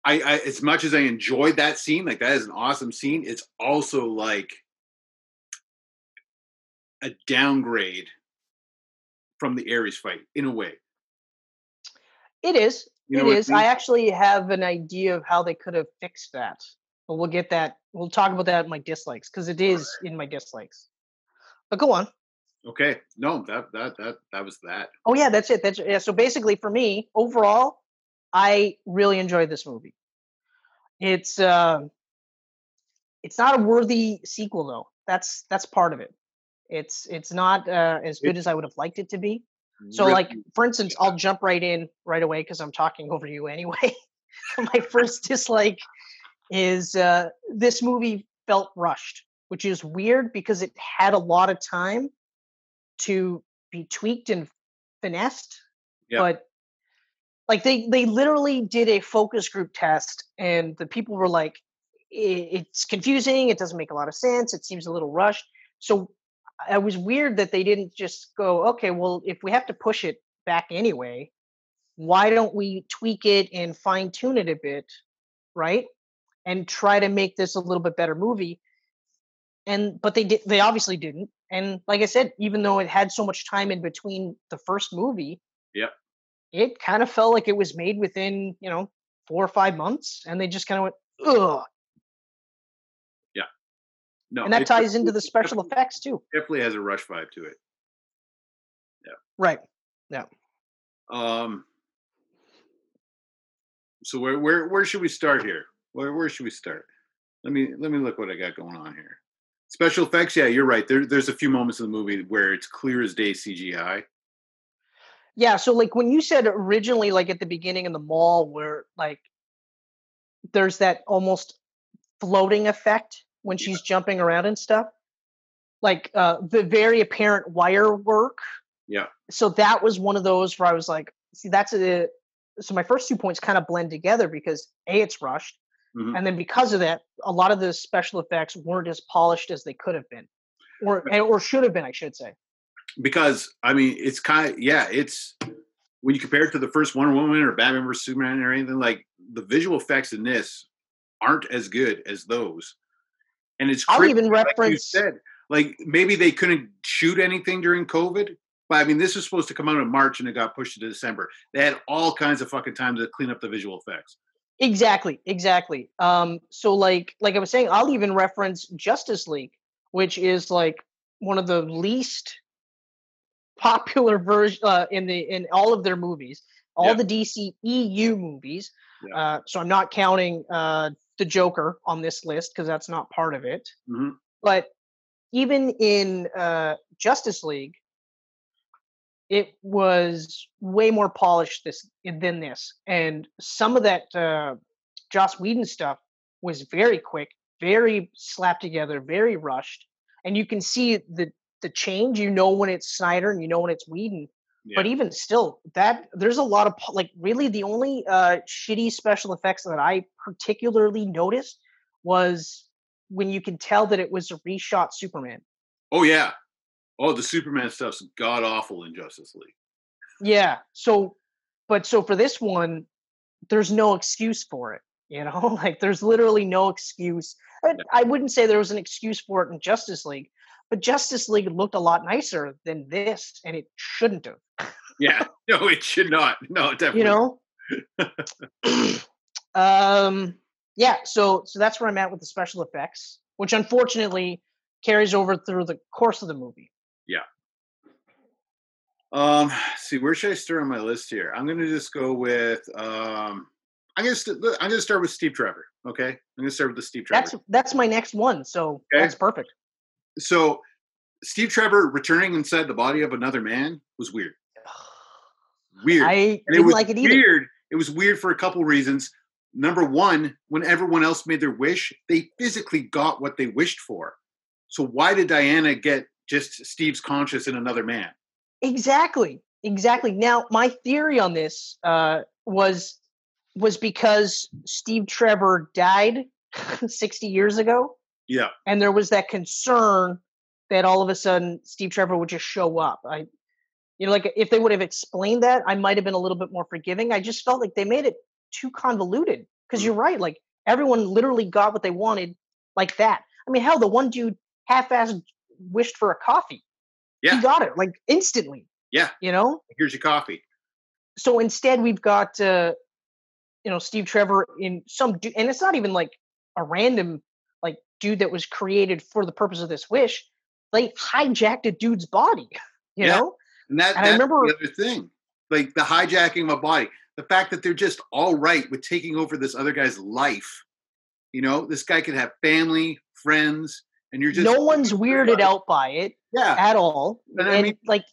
I, I as much as I enjoyed that scene, like that is an awesome scene. It's also like a downgrade from the Ares fight in a way. it is. You know it I I actually have an idea of how they could have fixed that. But we'll get that. We'll talk about that in my dislikes because it is in my dislikes. But go on. Okay, no, that that that that was that. Oh yeah, that's it. That's yeah. So basically, for me, overall, I really enjoyed this movie. It's uh, it's not a worthy sequel though. That's that's part of it. It's it's not uh, as good as I would have liked it to be. So, Really- like for instance, I'll jump right in right away because I'm talking over you anyway. (laughs) My first dislike is uh, this movie felt rushed, which is weird because it had a lot of time to be tweaked and finessed. Yeah. But like they they literally did a focus group test, and the people were like, "It's confusing. It doesn't make a lot of sense. It seems a little rushed." So I was weird that they didn't just go, okay, well, if we have to push it back anyway, why don't we tweak it and fine tune it a bit, right? And try to make this a little bit better movie. And but they did they obviously didn't. And like I said, even though it had so much time in between the first movie, yeah, it kind of felt like it was made within, you know, four or five months. And they just kind of went, ugh. No, And that ties into the special effects too. Definitely has a rush vibe to it. Yeah. Right. Yeah. Um. So where where where should we start here? Where where should we start? Let me let me look what I got going on here. Special effects, yeah, you're right. There, there's a few moments in the movie where it's clear as day CGI. Yeah, so like when you said originally, like at the beginning in the mall, where like there's that almost floating effect when Yeah. she's jumping around and stuff, like uh, the very apparent wire work. Yeah. So that was one of those where I was like, see, that's a. So my first two points kind of blend together because a it's rushed, Mhm. and then because of that, a lot of the special effects weren't as polished as they could have been, or or should have been, I should say. Because I mean, it's kind of yeah, it's when you compare it to the first Wonder Woman or Batman vs Superman or anything like the visual effects in this aren't as good as those. And it's I'll even like you reference. said, like maybe they couldn't shoot anything during COVID. But I mean, this was supposed to come out in March and it got pushed to December. They had all kinds of fucking time to clean up the visual effects. Exactly, exactly. Um, so like like I was saying, I'll even reference Justice League, which is like one of the least popular (laughs) version uh, in the in all of their movies, all Yeah. the DC EU movies. Yeah. Uh, so I'm not counting uh, the Joker on this list because that's not part of it. Mhm. But even in uh, Justice League, it was way more polished this than this, and some of that uh, Joss Whedon stuff was very quick, very slapped together, very rushed, and you can see the the change. You know when it's Snyder, and you know when it's Whedon. Yeah. But even still, that there's a lot of like really the only uh, shitty special effects that I particularly noticed was when you can tell that it was a reshot Superman. oh yeah. Oh, the Superman stuff's god awful in Justice League. Yeah. So, but so for this one, there's no excuse for it. You know, (laughs) like there's literally no excuse. I, I wouldn't say there was an excuse for it in Justice League, but Justice League looked a lot nicer than this, and it shouldn't have. Yeah. (laughs) no, it should not. No, definitely. You know. (laughs) (clears throat) um. Yeah. So so that's where I'm at with the special effects, which unfortunately carries over through the course of the movie. Yeah. Um, see, where should I start on my list here? I'm gonna just go with um I'm gonna st- I'm gonna start with Steve Trevor. Okay, I'm gonna start with the Steve Trevor. That's that's my next one. So Okay. that's perfect. so Steve Trevor returning inside the body of another man was weird. Weird. I and it didn't was like it either. weird. It was weird for a couple reasons. Number one, when everyone else made their wish, they physically got what they wished for. So why did Diana get just Steve's conscious in another man? Exactly. Exactly. Now, my theory on this uh, was was because Steve Trevor died (laughs) 60 years ago, Yeah. and there was that concern that all of a sudden Steve Trevor would just show up. I, you know, like if they would have explained that, I might have been a little bit more forgiving. I just felt like they made it too convoluted. Because Mm. you're right, like everyone literally got what they wanted, like that. I mean, hell, the one dude half-assed wished for a coffee. Yeah. He got it like instantly. Yeah. You know, Here's your coffee. so instead we've got uh you know steve trevor in some du- and it's not even like a random like dude that was created for the purpose of this wish they hijacked a dude's body (laughs) you Yeah. know And that, And that's remember- the other thing. Like the hijacking of a body. The fact that they're just all right with taking over this other guy's life. You know, this guy could have family, friends, and you're just no one's weirded out by it Yeah. at all But I mean- like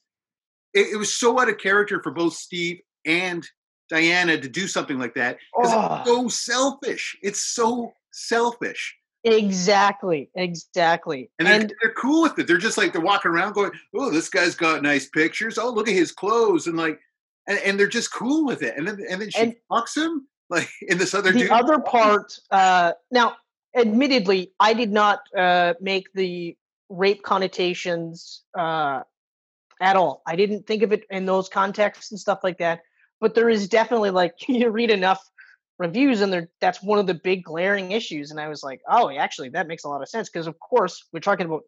It, it was so out of character for both Steve and Diana to do something like that. oh, it's so selfish. It's so selfish. Exactly exactly And, they're, and they're cool with it. They're just like they're walking around going, "Oh, this guy's got nice pictures. Oh, look at his clothes," and like, and, and they're just cool with it. And then and then she And- fucks him (laughs) like in this other the dude. other part uh now admittedly i did not uh make the rape connotations uh at all i didn't think of it in those contexts and stuff like that but there is definitely like (laughs) you read enough reviews and that's one of the big glaring issues and i was like oh actually that makes a lot of sense because of course we're talking about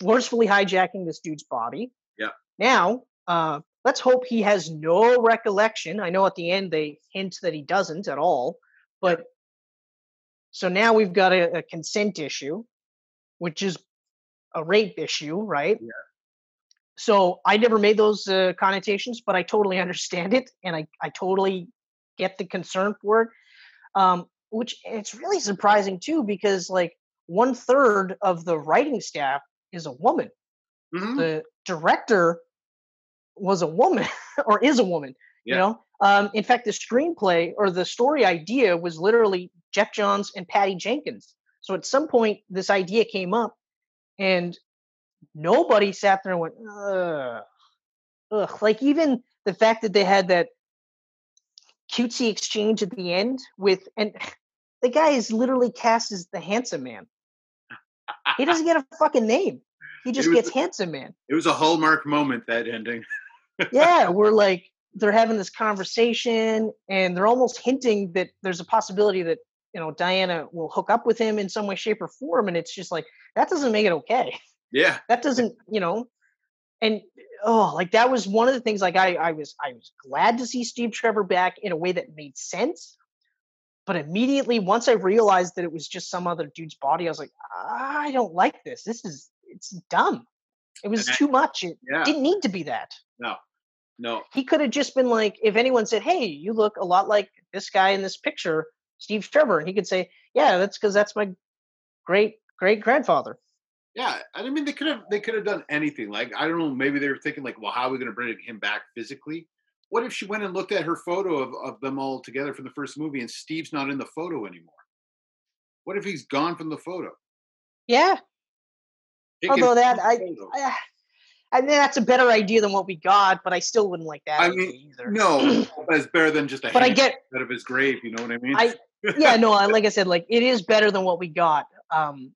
forcefully hijacking this dude's body. Yeah. now uh let's hope he has no recollection. I know at the end they hint that he doesn't at all but so now we've got a, a consent issue which is a rape issue right? Yeah. so i never made those uh, connotations but i totally (laughs) understand it and i, I totally get the concern for it um, which it's really surprising too because like one third of the writing staff is a woman. Mhm. the director was a woman (laughs) or is a woman you know? Um, in fact the screenplay or the story idea was literally geoff johns and patty jenkins. So at some point this idea came up and nobody sat there and went ugh, ugh. like even the fact that they had that cutesy exchange at the end with and the guy is literally cast as the handsome man he doesn't get a fucking name he just was- gets handsome man It was a hallmark moment that ending. yeah, (laughs) we're like they're having this conversation and they're almost hinting that there's a possibility that you know Diana will hook up with him in some way, shape, or form, and it's just like that doesn't make it okay. Yeah, That doesn't, you know, and oh, like that was one of the things. Like I, I was, I was glad to see Steve Trevor back in a way that made sense. But immediately, once I realized that it was just some other dude's body, I was like, I don't like this. This is, it's dumb. It was I- too much. It yeah. didn't need to be that No, no. he could have just been like, if anyone said, "Hey, you look a lot like this guy in this picture, Steve Trevor," and he could say, "Yeah, that's because that's my great great grandfather." Yeah. I mean, they could have they could have done anything. Like I don't know. Maybe they were thinking like, well, how are we going to bring him back physically? What if she went and looked at her photo of, of them all together from the first movie, and Steve's not in the photo anymore? What if he's gone from the photo? Yeah, him although that I. I, I mean that's a better idea than what we got, but I still wouldn't like that I mean, either. no, (clears throat) but it's better than just a but I get, out of his grave. You know what I mean? I yeah, no, like I said, like it is better than what we got. Um,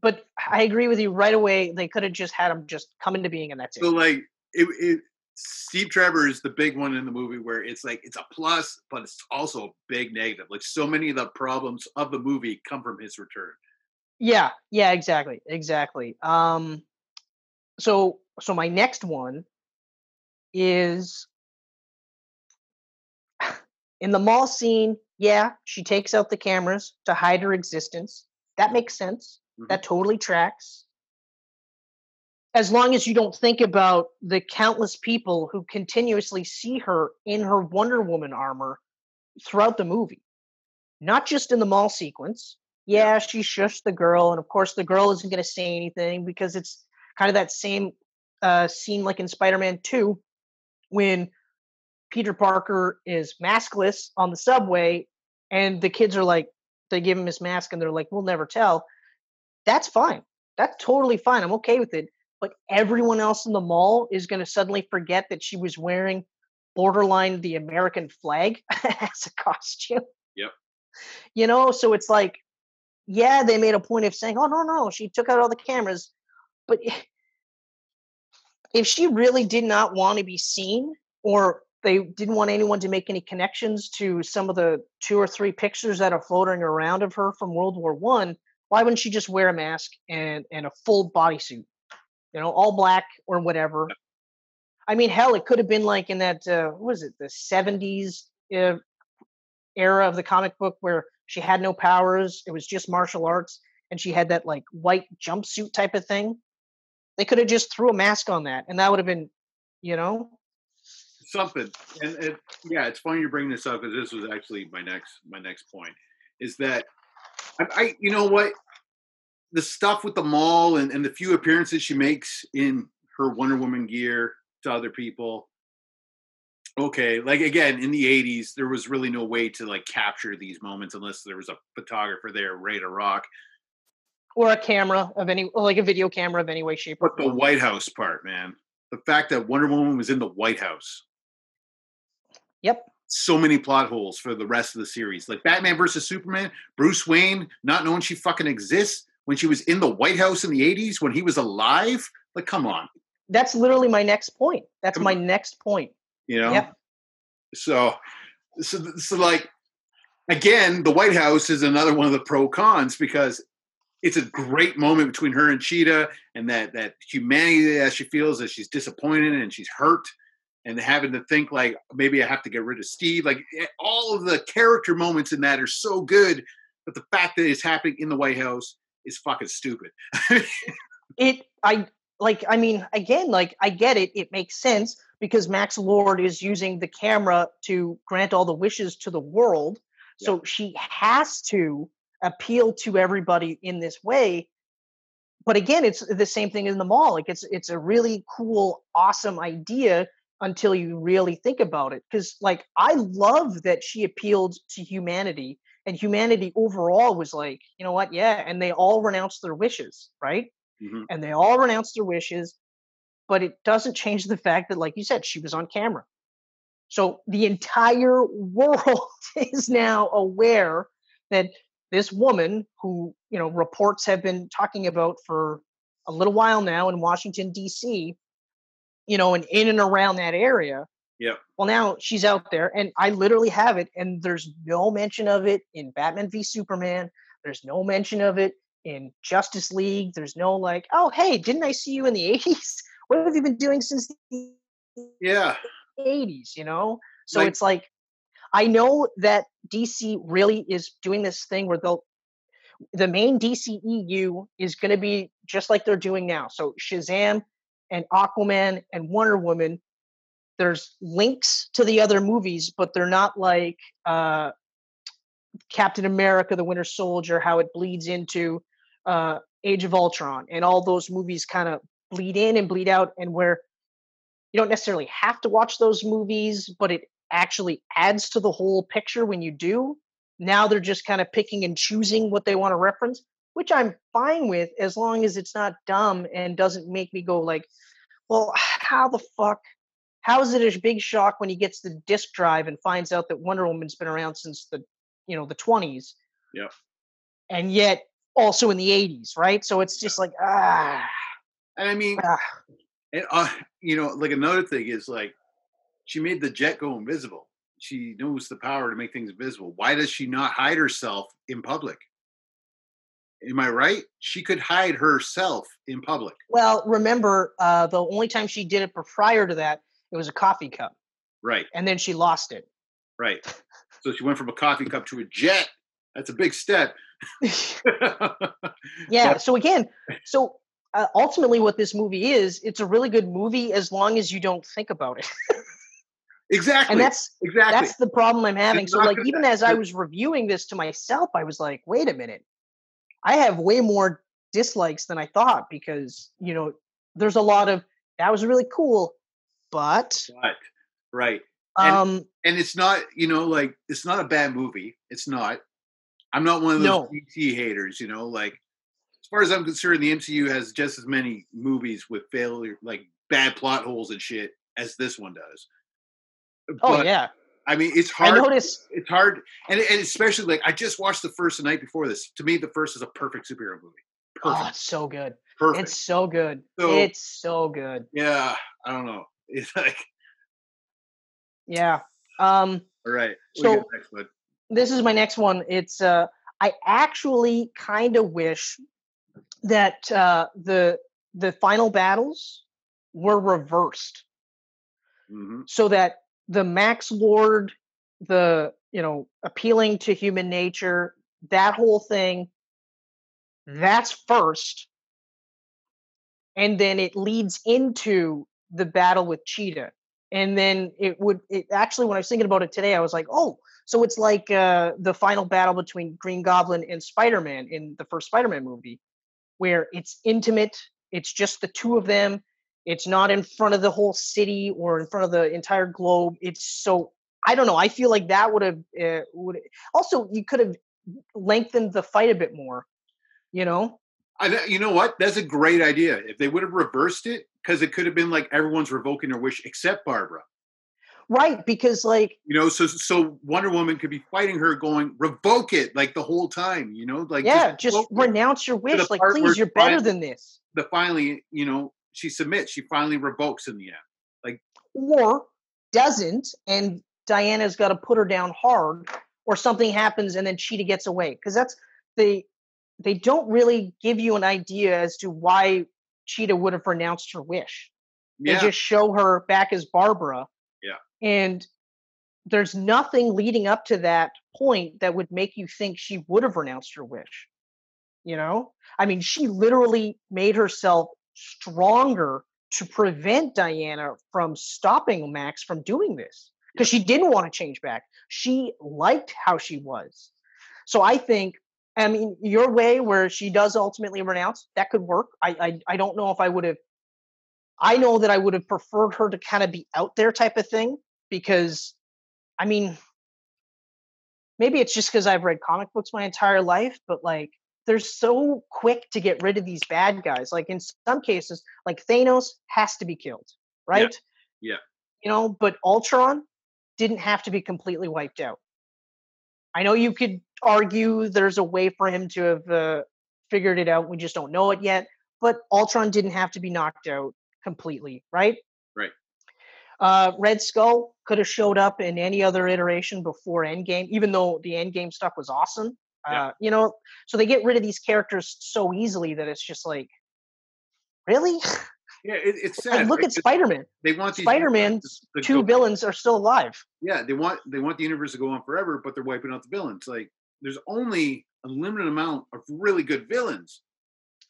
but I agree with you right away. They could have just had him just come into being, and that's it. so like it, it Steve Trevor is the big one in the movie where it's like it's a plus, but it's also a big negative. Like so many of the problems of the movie come from his return. Yeah, yeah, exactly, exactly. Um, so so my next one is in the mall scene. Yeah, she takes out the cameras to hide her existence. That makes sense. Mhm. That totally tracks. As long as you don't think about the countless people who continuously see her in her Wonder Woman armor throughout the movie. not just in the mall sequence. Yeah, she shushed the girl, and of course, the girl isn't going to say anything because it's kind of that same uh, scene like in Spider Man 2 when Peter Parker is maskless on the subway, and the kids are like, they give him his mask, and they're like, we'll never tell. That's fine. That's totally fine. I'm okay with it. But everyone else in the mall is going to suddenly forget that she was wearing borderline the American flag (laughs) as a costume. Yep. You know, so it's like, yeah, they made a point of saying, oh, no, no, she took out all the cameras. But (sighs) if she really did not want to be seen or they didn't want anyone to make any connections to some of the two or three pictures that are floating around of her from World War One, why wouldn't she just wear a mask and and a full bodysuit? You know, all black or whatever. I mean, hell, it could have been like in that uh, what was it, the '70s uh, era of the comic book where she had no powers; it was just martial arts, and she had that like white jumpsuit type of thing. They could have just threw a mask on that, and that would have been, you know, something. And, and yeah, it's funny you bring this up because this was actually my next my next point is that I, I you know what? The stuff with the mall and, and the few appearances she makes in her Wonder Woman gear to other people. Okay, like again in the '80s, there was really no way to like capture these moments unless there was a photographer there ready to rock. Or a camera of any like a video camera of any way shape or form. the white house part man. The fact that wonder woman was in the white house. Yep so many plot holes for the rest of the series. Like batman versus superman bruce wayne not knowing she fucking exists when she was in the white house in the 80s when he was alive? Like come on. That's literally my next point. That's come my on. next point. You know? Yep. so so so like again the white house is another one of the pro cons because it's a great moment between her and Cheetah, and that that humanity that she feels that she's disappointed and she's hurt, and having to think like maybe I have to get rid of Steve. Like eh, all of the character moments in that are so good, but the fact that it's happening in the White House is fucking stupid. (laughs) it, I like. I mean, again, like I get it. It makes sense because Max Lord is using the camera to grant all the wishes to the world. So she has to appeal to everybody in this way but again it's the same thing in the mall like it's it's a really cool awesome idea until you really think about it because like i love that she appealed to humanity and humanity overall was like you know what yeah and they all renounced their wishes right mm-hmm. and they all renounced their wishes but it doesn't change the fact that like you said she was on camera so the entire world (laughs) is now aware that this woman who you know reports have been talking about for a little while now in Washington D.C. You know, and in and around that area. Yeah. Well, now she's out there, and I literally have it, and there's no mention of it in Batman v Superman. There's no mention of it in Justice League. There's no like, oh, hey, didn't I see you in the (laughs) '80s? What have you been doing since the yeah '80s? You know, so like, it's like I know that DC really is doing this thing where they'll the main DCEU is going to be just like they're doing now. So Shazam and Aquaman and Wonder Woman, there's links to the other movies, but they're not like uh, Captain America, the Winter Soldier, how it bleeds into uh, Age of Ultron, and all those movies kind of bleed in and bleed out, and where you don't necessarily have to watch those movies, but it actually adds to the whole picture when you do. Now they're just kind of picking and choosing what they want to reference, which I'm fine with as long as it's not dumb and doesn't make me go like, well, (sighs) how the fuck? How is it a big shock when he gets the disk drive and finds out that Wonder Woman's been around since the, you know, the 20s? Yeah. And yet also in the 80s, right? So it's just like, ah. And I mean, ah. and, uh, you know, like another thing is like, she made the jet go invisible. She knows the power to make things visible. Why does she not hide herself in public? Am I right? She could hide herself in public. Well, remember, uh, the only time she did it prior to that, it was a coffee cup. Right. And then she lost it. Right. (laughs) So she went from a coffee cup to a jet. That's a big step. (laughs) (laughs) yeah. But, so again, so uh, ultimately, what this movie is, it's a really good movie as long as you don't think about it. exactly. And that's exactly. that's the problem I'm having. It's So like even as I was reviewing this to myself, I was like, wait a minute. I have way more dislikes than I thought because, you know, there's a lot of that was really cool, but But, right. And- um and it's not you know like it's not a bad movie it's not i'm not one of those No. dc haters you know like as far as i'm concerned the mcu has just as many movies with failure like bad plot holes and shit as this one does oh But, yeah. I mean it's hard. I noticed it's hard and, and especially like i just watched the first the night before this to me the first is a perfect superhero movie oh perfect it's so good. perfect It's so good. So- it's so good. yeah i don't know (laughs) it's like Yeah. Um all right So- this is my next one. It's uh I actually kind of wish that uh the the final battles were reversed Mhm. so that the Max Lord, the you know, appealing to human nature, that whole thing, that's first. And then it leads into the battle with Cheetah. And then it would it actually when I was thinking about it today, I was like, oh, so it's like uh the final battle between Green Goblin and Spider-Man in the first Spider-Man movie, where it's intimate, it's just the two of them, it's not in front of the whole city or in front of the entire globe. It's so I don't know. I feel like that would have uh, would also you could have lengthened the fight a bit more. You know? I, you know what? That's a great idea. If they would have reversed it, because it could have been like everyone's revoking their wish except Barbara. Right? Because like You know, so so Wonder Woman could be fighting her, going revoke it like the whole time. You know, like yeah, just it. renounce your wish. Like, please, you're better than this. the finally, you know, she submits. She finally revokes in the end. Like or doesn't, and Diana's got to put her down hard, or something happens and then Cheetah gets away. Because that's they they don't really give you an idea as to why Cheetah would have renounced her wish. They Yeah, just show her back as Barbara. Yeah. And there's nothing leading up to that point that would make you think she would have renounced her wish. You know? I mean, she literally made herself stronger to prevent Diana from stopping Max from doing this because she didn't want to change back. She liked how she was. So I think, I mean, your way where she does ultimately renounce, that could work. I I, I don't know if I would have I know that I would have preferred her to kind of be out there type of thing because, I mean, maybe it's just because I've read comic books my entire life, but like they're so quick to get rid of these bad guys. Like in some cases, like Thanos has to be killed, right? yeah. You know, but Ultron didn't have to be completely wiped out. I know you could argue there's a way for him to have uh, figured it out. We just don't know it yet. But Ultron didn't have to be knocked out completely, right? Right. Uh, Red Skull could have showed up in any other iteration before Endgame, even though the Endgame stuff was awesome. Yeah. Uh, you know, so they get rid of these characters so easily that it's just like, really? (laughs) yeah. It, it's sad. like, look at Spider Man. They want these Spider Man's to two villains are still alive. Yeah, they want they want the universe to go on forever, but they're wiping out the villains. Like there's only a limited amount of really good villains.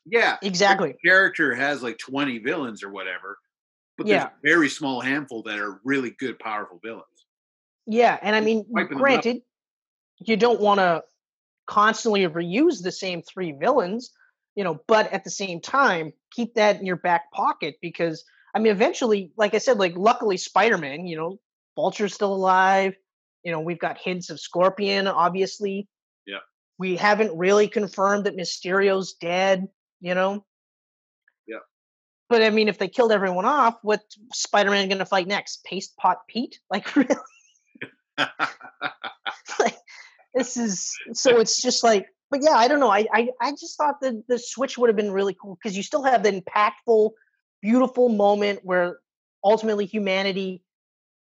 Yeah, Exactly. character has like 20 villains or whatever, but Yeah. there's a very small handful that are really good, powerful villains. Yeah, and I mean, wiping them out. granted, you don't want to constantly reuse the same three villains, you know, but at the same time, keep that in your back pocket because I mean, eventually, like I said, like luckily Spider-Man, you know, Vulture's still alive. You know, we've got hints of Scorpion, obviously. Yeah. We haven't really confirmed that Mysterio's dead, you know. Yeah. But I mean, if they killed everyone off, what Spider-Man going to fight next? Paste Pot Pete? Like, (laughs) really? (laughs) like this is so it's just like but yeah i don't know. I i, I just thought that the switch would have been really cool because you still have the impactful beautiful moment where ultimately humanity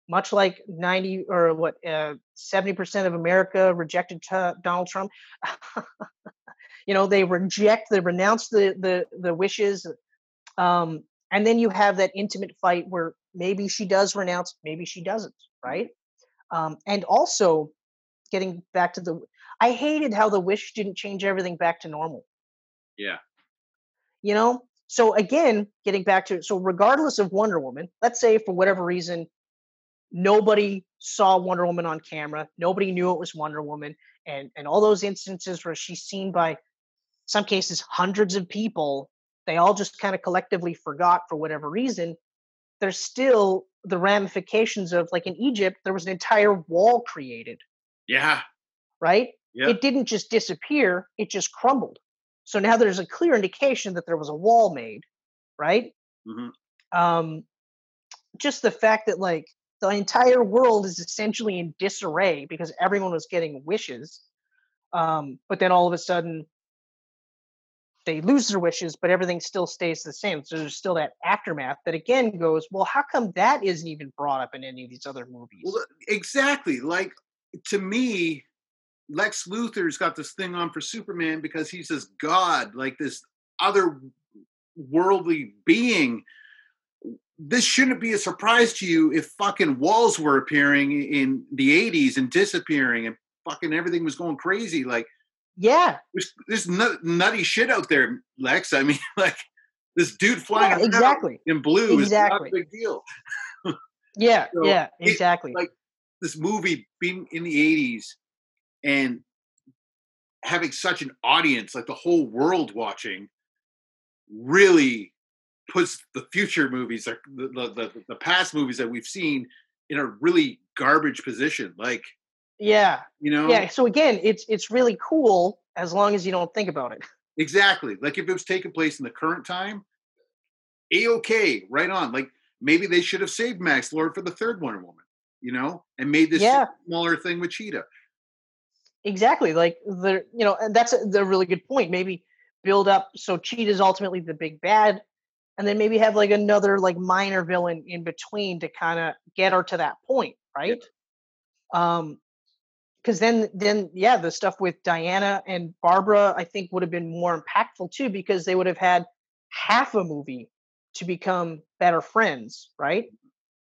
much like 90 or what uh, 70% of america rejected t- donald trump. (laughs) You know they reject they renounce the the the wishes um and then you have that intimate fight where maybe she does renounce maybe she doesn't right? Um, and also getting back to the i hated how the wish didn't change everything back to normal yeah, you know so again getting back to so regardless of wonder woman let's say for whatever reason nobody saw Wonder Woman on camera. Nobody knew it was Wonder Woman. And and all those instances where she's seen by some cases hundreds of people, they all just kind of collectively forgot for whatever reason. There's still the ramifications of like in Egypt, there was an entire wall created, Yeah. right? Yeah. It didn't just disappear, it just crumbled. So now there's a clear indication that there was a wall made, right? Mhm. Um, just the fact that like the entire world is essentially in disarray because everyone was getting wishes. Um, but then all of a sudden they lose their wishes, but everything still stays the same. So there's still that aftermath that again goes, well, how come that isn't even brought up in any of these other movies? Well, exactly. Like to me, Lex Luthor's got this thing on for Superman because he's this god, like this other worldly being. This shouldn't be a surprise to you if fucking walls were appearing in the 80s and disappearing and fucking everything was going crazy. Like yeah, there's, there's nut, nutty shit out there, Lex. I mean, (laughs) like this dude flying yeah exactly. in blue is Exactly. not a big deal. (laughs) Yeah, So, yeah, it- exactly. like this movie being in the 80s and having such an audience, like the whole world watching, really puts the future movies, like the, the, the, the past movies that we've seen, in a really garbage position. Like, yeah, you know, yeah. So again, it's it's really cool as long as you don't think about it. (laughs) exactly. Like if it was taking place in the current time, a okay, right on. Like maybe they should have saved Max Lord for the third Wonder Woman, you know, and made this Yeah. smaller thing with Cheetah. Exactly. Like the you know, and that's a, the really good point. Maybe build up so Cheetah's ultimately the big bad, and then maybe have like another like minor villain in between to kind of get her to that point, right? Um, because then then yeah, the stuff with Diana and Barbara I think would have been more impactful too because they would have had half a movie to become better friends, right?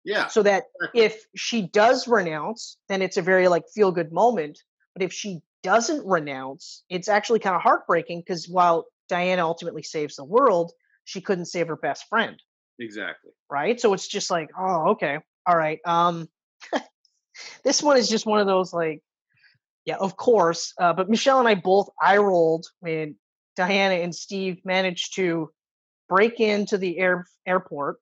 Yeah. so that if she does renounce then it's a very like feel good moment but if she doesn't renounce it's actually kind of heartbreaking because while diana ultimately saves the world she couldn't save her best friend Exactly. right so it's just like oh okay all right um (laughs) this one is just one of those like yeah of course uh, but michelle and i both eye rolled when diana and steve managed to break into the air airport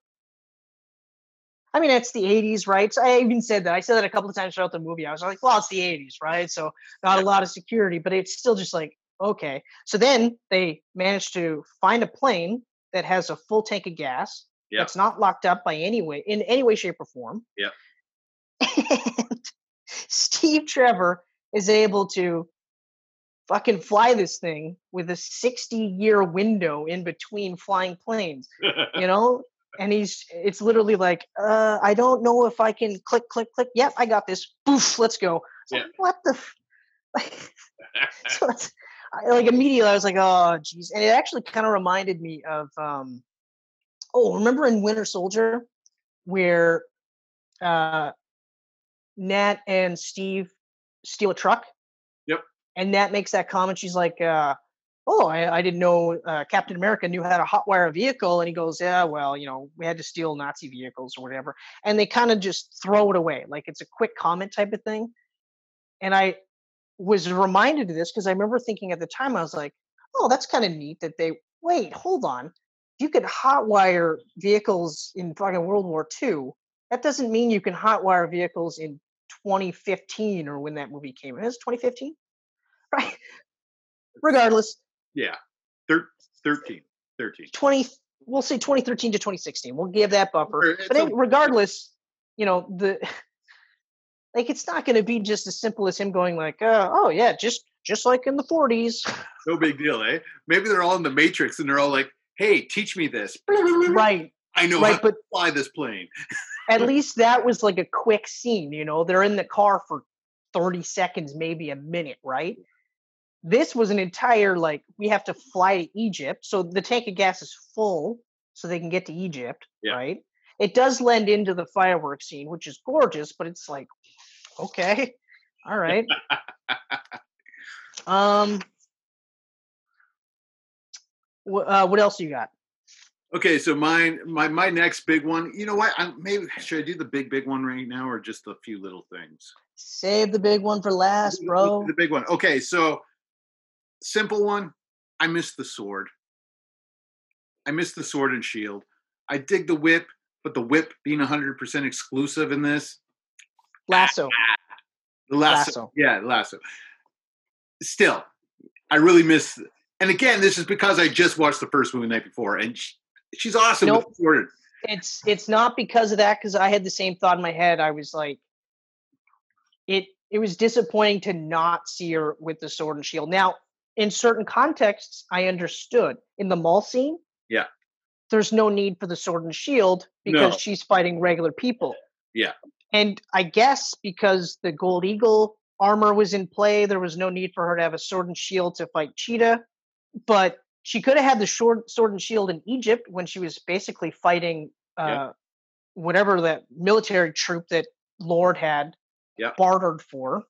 I mean, it's the 80s, right? So I even said that. I said that a couple of times throughout the movie. I was like, well, it's the 80s, right? So not a lot of security, but it's still just like, okay. So then they managed to find a plane that has a full tank of gas Yeah. that's not locked up by any way, in any way, shape, or form. Yeah. (laughs) And Steve Trevor is able to fucking fly this thing with a 60 year window in between flying planes (laughs) you know and he's it's literally like uh i don't know if i can click click click yep i got this poof let's go It's like, Yeah. what the f-? like (laughs) (laughs) so I, like immediately i was like oh geez and it actually kind of reminded me of um oh remember in winter soldier where uh nat and steve steal a truck Yep. and nat makes that comment she's like uh oh, I, I didn't know uh, Captain America knew how to hotwire a vehicle. And he goes, yeah, well, you know, we had to steal Nazi vehicles or whatever. And they kind of just throw it away. Like it's a quick comment type of thing. And I was reminded of this because I remember thinking at the time, I was like, oh, that's kind of neat that they, wait, hold on. You could hotwire vehicles in fucking World War II. That doesn't mean you can hotwire vehicles in 2015 or when that movie came. It was 2015, (laughs) right? Regardless, yeah. Thir- 13. 13. 20 we'll say 2013 to 2016 we'll give that buffer it's but okay. regardless you know the (laughs) like it's not going to be just as simple as him going like uh, oh yeah just just like in the 40s (laughs) No big deal, eh? Maybe they're all in the Matrix and they're all like, hey, teach me this. (laughs) right I know how right to but fly this plane. at least that was like a quick scene you know they're in the car for 30 seconds maybe a minute right this was an entire like we have to fly to egypt so the tank of gas is full so they can get to egypt Yeah. right it does lend into the fireworks scene which is gorgeous but it's like okay (laughs) all right um wh- uh, what else you got Okay, so mine, my my next big one. You know what? I, maybe should I do the big big one right now, or just a few little things? Save the big one for last, bro. The big one. Okay, so simple one. I miss the sword. I miss the sword and shield. I dig the whip, but the whip being 100% exclusive in this. Lasso. (laughs) The lasso. Lasso. Yeah, lasso. Still, I really miss. And again, this is because I just watched the first movie the night before, and she, she's awesome Nope. with the sword. It's it's not because of that because I had the same thought in my head. I was like, it it was disappointing to not see her with the sword and shield. Now, in certain contexts, I understood. In the mall scene, Yeah. there's no need for the sword and shield because No. she's fighting regular people. Yeah. And I guess because the Gold Eagle armor was in play, there was no need for her to have a sword and shield to fight Cheetah. But she could have had the short sword and shield in Egypt when she was basically fighting uh, Yeah. whatever that military troop that Lord had Yeah. bartered for.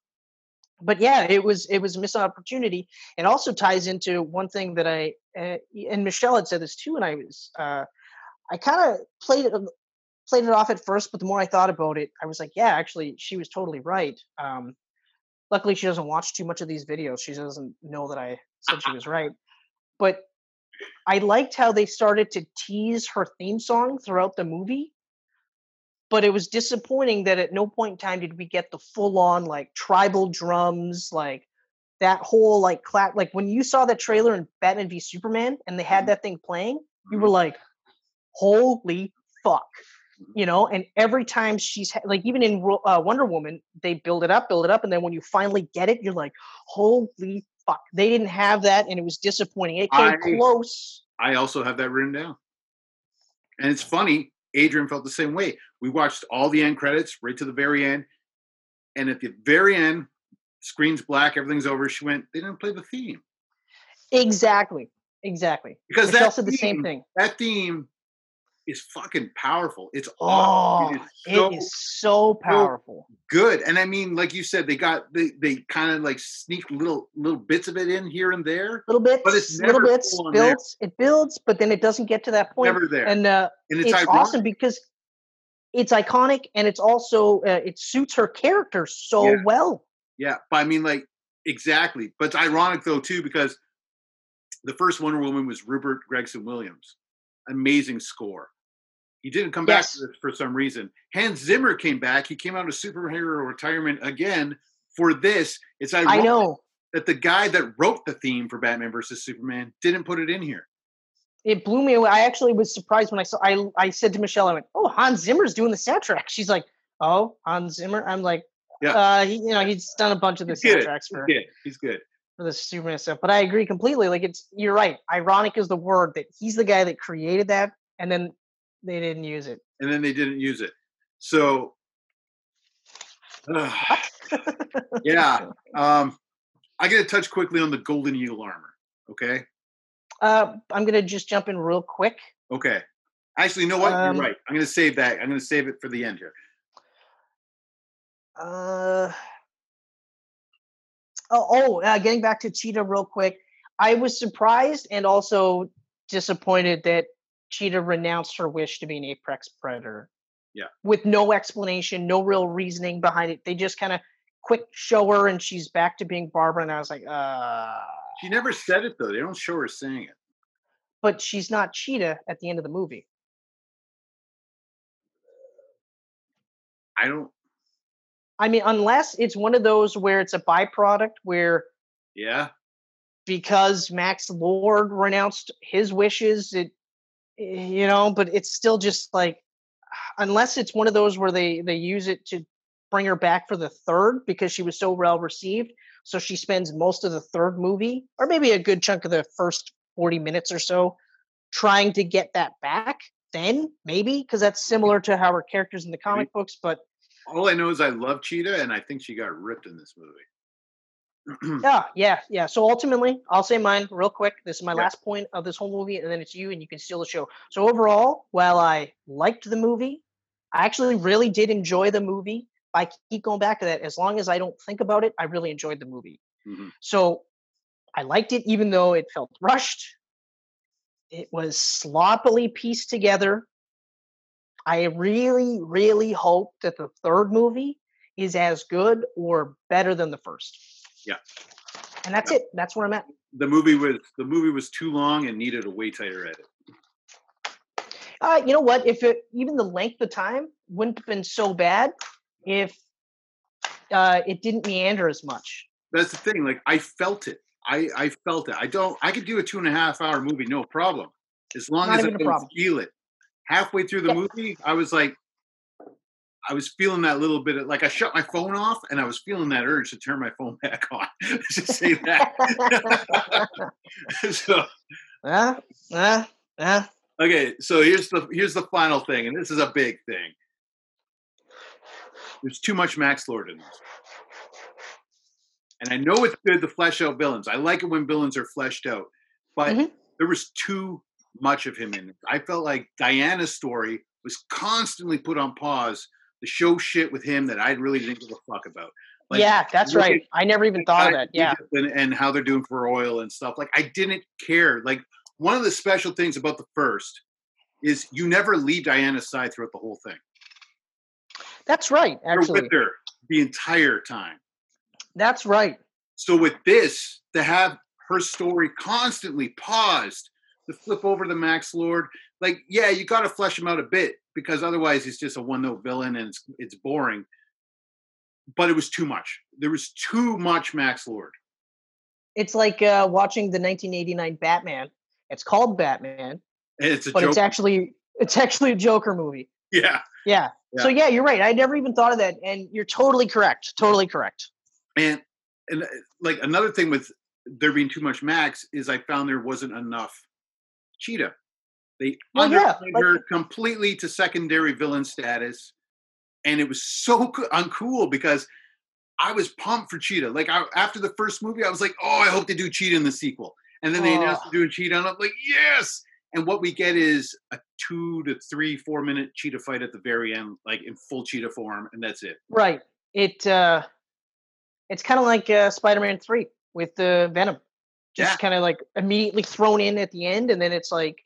But yeah, it was it was a missed opportunity. It also ties into one thing that I uh, and Michelle had said this too, and I was uh, I kind of played it played it off at first, but the more I thought about it, I was like, yeah, actually, she was totally right. Um, luckily, she doesn't watch too much of these videos. She doesn't know that I said she was right. But I liked how they started to tease her theme song throughout the movie. But it was disappointing that at no point in time did we get the full on like tribal drums, like that whole like clap. Like when you saw the trailer in Batman v Superman and they had Mhm. that thing playing, you were like, holy fuck you know and every time she's ha- like even in uh, wonder woman they build it up build it up and then when you finally get it you're like holy fuck they didn't have that and it was disappointing it came I- close I also have that written down. And it's funny, Adrian felt the same way. We watched all the end credits right to the very end. And at the very end, screen's black, everything's over. She went, they didn't play the theme. exactly exactly Because Michelle that said the same thing That theme is fucking powerful. It's oh awesome. It is so it is so powerful good. And I mean, like you said, they got they they kind of like sneak little little bits of it in here and there. little bits But it's little bits on there. builds it builds but then it doesn't get to that point Never there. and uh And it's, it's, awesome because it's iconic and it's also uh, it suits her character so Yeah. well Yeah, but I mean, like exactly. But it's ironic though too because the first Wonder Woman was Rupert Gregson Williams. Amazing score. He didn't come Yes. back for some reason. Hans Zimmer came back. He came out of superhero retirement again for this. It's ironic i know that the guy that wrote the theme for Batman versus Superman didn't put it in here. it blew me away. I actually was surprised when I saw. I I said to Michelle, I went, "Oh, Hans Zimmer's doing the soundtrack." She's like, "Oh, Hans Zimmer." I'm like, Yeah. uh, he, you know, he's done a bunch of the He's good. soundtracks for He's good. He's good. For the Superman stuff." But I agree completely. Like, it's you're right. Ironic is the word that he's the guy that created that, and then they didn't use it. And then they didn't use it. So (sighs) (laughs) yeah. Um, I get to touch quickly on the Golden Eagle armor. Okay. Uh, I'm gonna just jump in real quick. Okay. Actually, you know what? Um, You're right. I'm to save that. I'm to save it for the end here. Uh, oh, oh uh, getting back to Cheetah real quick. I was surprised and also disappointed that Cheetah renounced her wish to be an apex predator. Yeah. With no explanation, no real reasoning behind it. They just kind of quick show her and she's back to being Barbara. And I was like, uh, She never said it though. They don't show her saying it. but she's not Cheetah at the end of the movie. I don't. I mean, unless it's one of those where it's a byproduct where Yeah. because Max Lord renounced his wishes, it eh, you know, but it's still just like (sighs) unless it's one of those where they they use it to bring her back for the third because she was so well received. So she spends most of the third movie, or maybe a good chunk of the first 40 minutes or so, trying to get that back. Then maybe because that's similar to how her characters in the comic books, but All I know is I love Cheetah, and I think she got ripped in this movie. Yeah, yeah, yeah. So ultimately, I'll say mine real quick. This is my Yeah. last point of this whole movie, and then it's you, and you can steal the show. So overall, while I liked the movie, I actually really did enjoy the movie. I keep going back to that. As long as I don't think about it, I really enjoyed the movie. Mhm. So I liked it, even though it felt rushed. it was sloppily pieced together. I really, really hope that the third movie is as good or better than the first. Yeah. And that's it. That's where I'm at. The movie was the movie was too long and needed a way tighter edit. Uh, you know what? If it even the length of time wouldn't have been so bad if uh, it didn't meander as much. That's the thing. Like I felt it. I I felt it. I don't. I could do a two and a half hour movie, no problem, as long Not as I don't feel it. Halfway through the Yeah. movie, I was like, I was feeling that little bit of like I shut my phone off, and I was feeling that urge to turn my phone (laughs) back on. Let's just say that. (laughs) so uh, uh, uh. okay, so here's the here's the final thing, and this is a big thing. There's too much Max Lord in this. And I know it's good to flesh out villains. I like it when villains are fleshed out, but Mhm. there was too much of him in it. I felt like Diana's story was constantly put on pause to show shit with him that I really didn't give a fuck about. Like, yeah, that's right. at- I never even thought of that. Yeah. and, and how they're doing for oil and stuff. Like I didn't care. Like one of the special things about the first is you never leave Diana's side throughout the whole thing. That's right. You're Actually, with her the entire time. that's right. So with this, to have her story constantly paused, to flip over to Max Lord, like yeah, you got to flesh him out a bit because otherwise he's just a one-note villain and it's it's boring. But it was too much. There was too much Max Lord. It's like uh, watching the 1989 Batman. It's called Batman, it's a but joke. it's actually it's actually a Joker movie. yeah. Yeah. So Yeah. yeah, you're right. I never even thought of that, and you're totally correct. Totally correct. And and uh, like another thing with there being too much Max is I found there wasn't enough Cheetah. They Well, yeah, like- her completely to secondary villain status, and it was so co- uncool because I was pumped for Cheetah. Like I, after the first movie, I was like, "Oh, I hope they do Cheetah in the sequel." And then they announced Oh. they're doing Cheetah, and I'm like, "Yes!" And what we get is a two to three, four minute Cheetah fight at the very end, like in full Cheetah form, and that's it. Right. It uh it's kind of like uh, Spider-Man 3 with the Venom. Just Yeah. kind of like immediately thrown in at the end and then it's like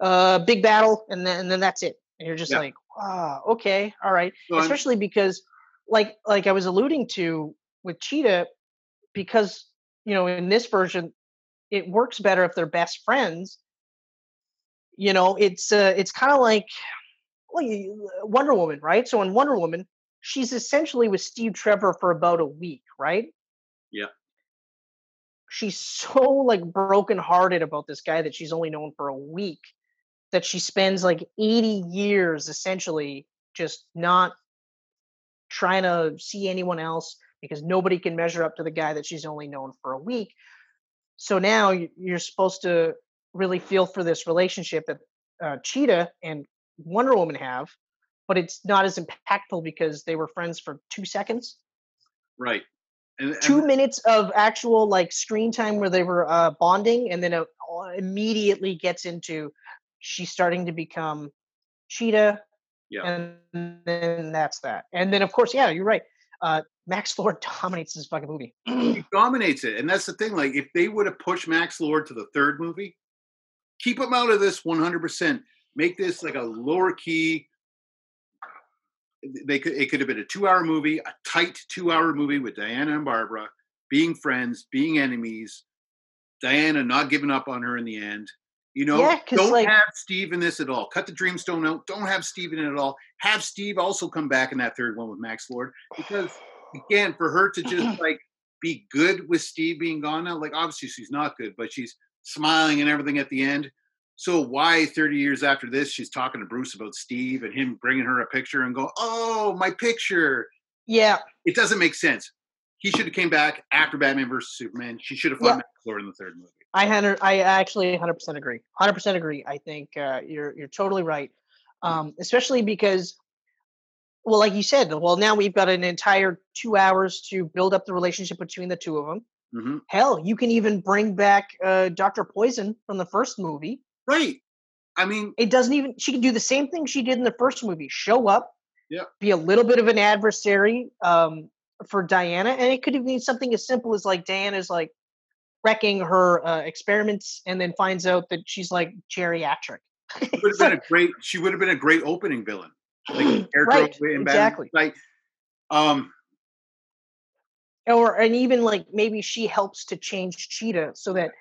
uh big battle and then and then that's it. And you're just Yeah. like, "Ah, okay. All right." I'm- Especially because like like I was alluding to with Cheetah because you know, in this version it works better if they're best friends. You know, it's uh it's kind of like well, you- Wonder Woman, right? So in Wonder Woman, she's essentially with Steve Trevor for about a week, right? She's so like brokenhearted about this guy that she's only known for a week that she spends like 80 years essentially just not trying to see anyone else because nobody can measure up to the guy that she's only known for a week. So now you're supposed to really feel for this relationship that uh, Cheetah and Wonder Woman have, but it's not as impactful because they were friends for two seconds, Right. And, and two minutes of actual like screen time where they were uh, bonding, and then it immediately gets into she's starting to become Cheetah, Yeah. and then that's that. And then of course, yeah, you're right. Uh, Max Lord (laughs) dominates this fucking movie. he dominates it. And that's the thing. Like, if they would have pushed Max Lord to the third movie, keep him out of this 100%. Make this like a lower key. They could it could have been a two hour movie, a tight two hour movie with Diana and Barbara being friends, being enemies. Diana not giving up on her in the end. You know, Yeah, don't like- have Steve in this at all. Cut the Dreamstone out. Don't have Steve in it at all. Have Steve also come back in that third one with Max Lord because again, for her to just (sighs) like be good with Steve being gone now, like obviously she's not good, but she's smiling and everything at the end. So why 30 years after this she's talking to Bruce about Steve and him bringing her a picture and go, "Oh, my picture." yeah, It doesn't make sense. He should have came back after Batman versus Superman. She should have fought Yeah. Lord in the third movie. I hundred, I actually 100% agree. 100% agree. I think uh, you're you're totally right. Um, especially because, well, like you said, well, now we've got an entire two hours to build up the relationship between the two of them. hmm Hell, you can even bring back uh, Doctor Poison from the first movie. Right. I mean, It doesn't even. She can do the same thing she did in the first movie. Show up, Yeah. be a little bit of an adversary um, for Diana, and it could even be something as simple as like Diana's like, wrecking her uh, experiments, and then finds out that she's like geriatric. She would have been a (laughs) great. She would have been a great opening villain. Like (clears throat) right, exactly. Like, um, or and even like maybe she helps to change Cheetah so that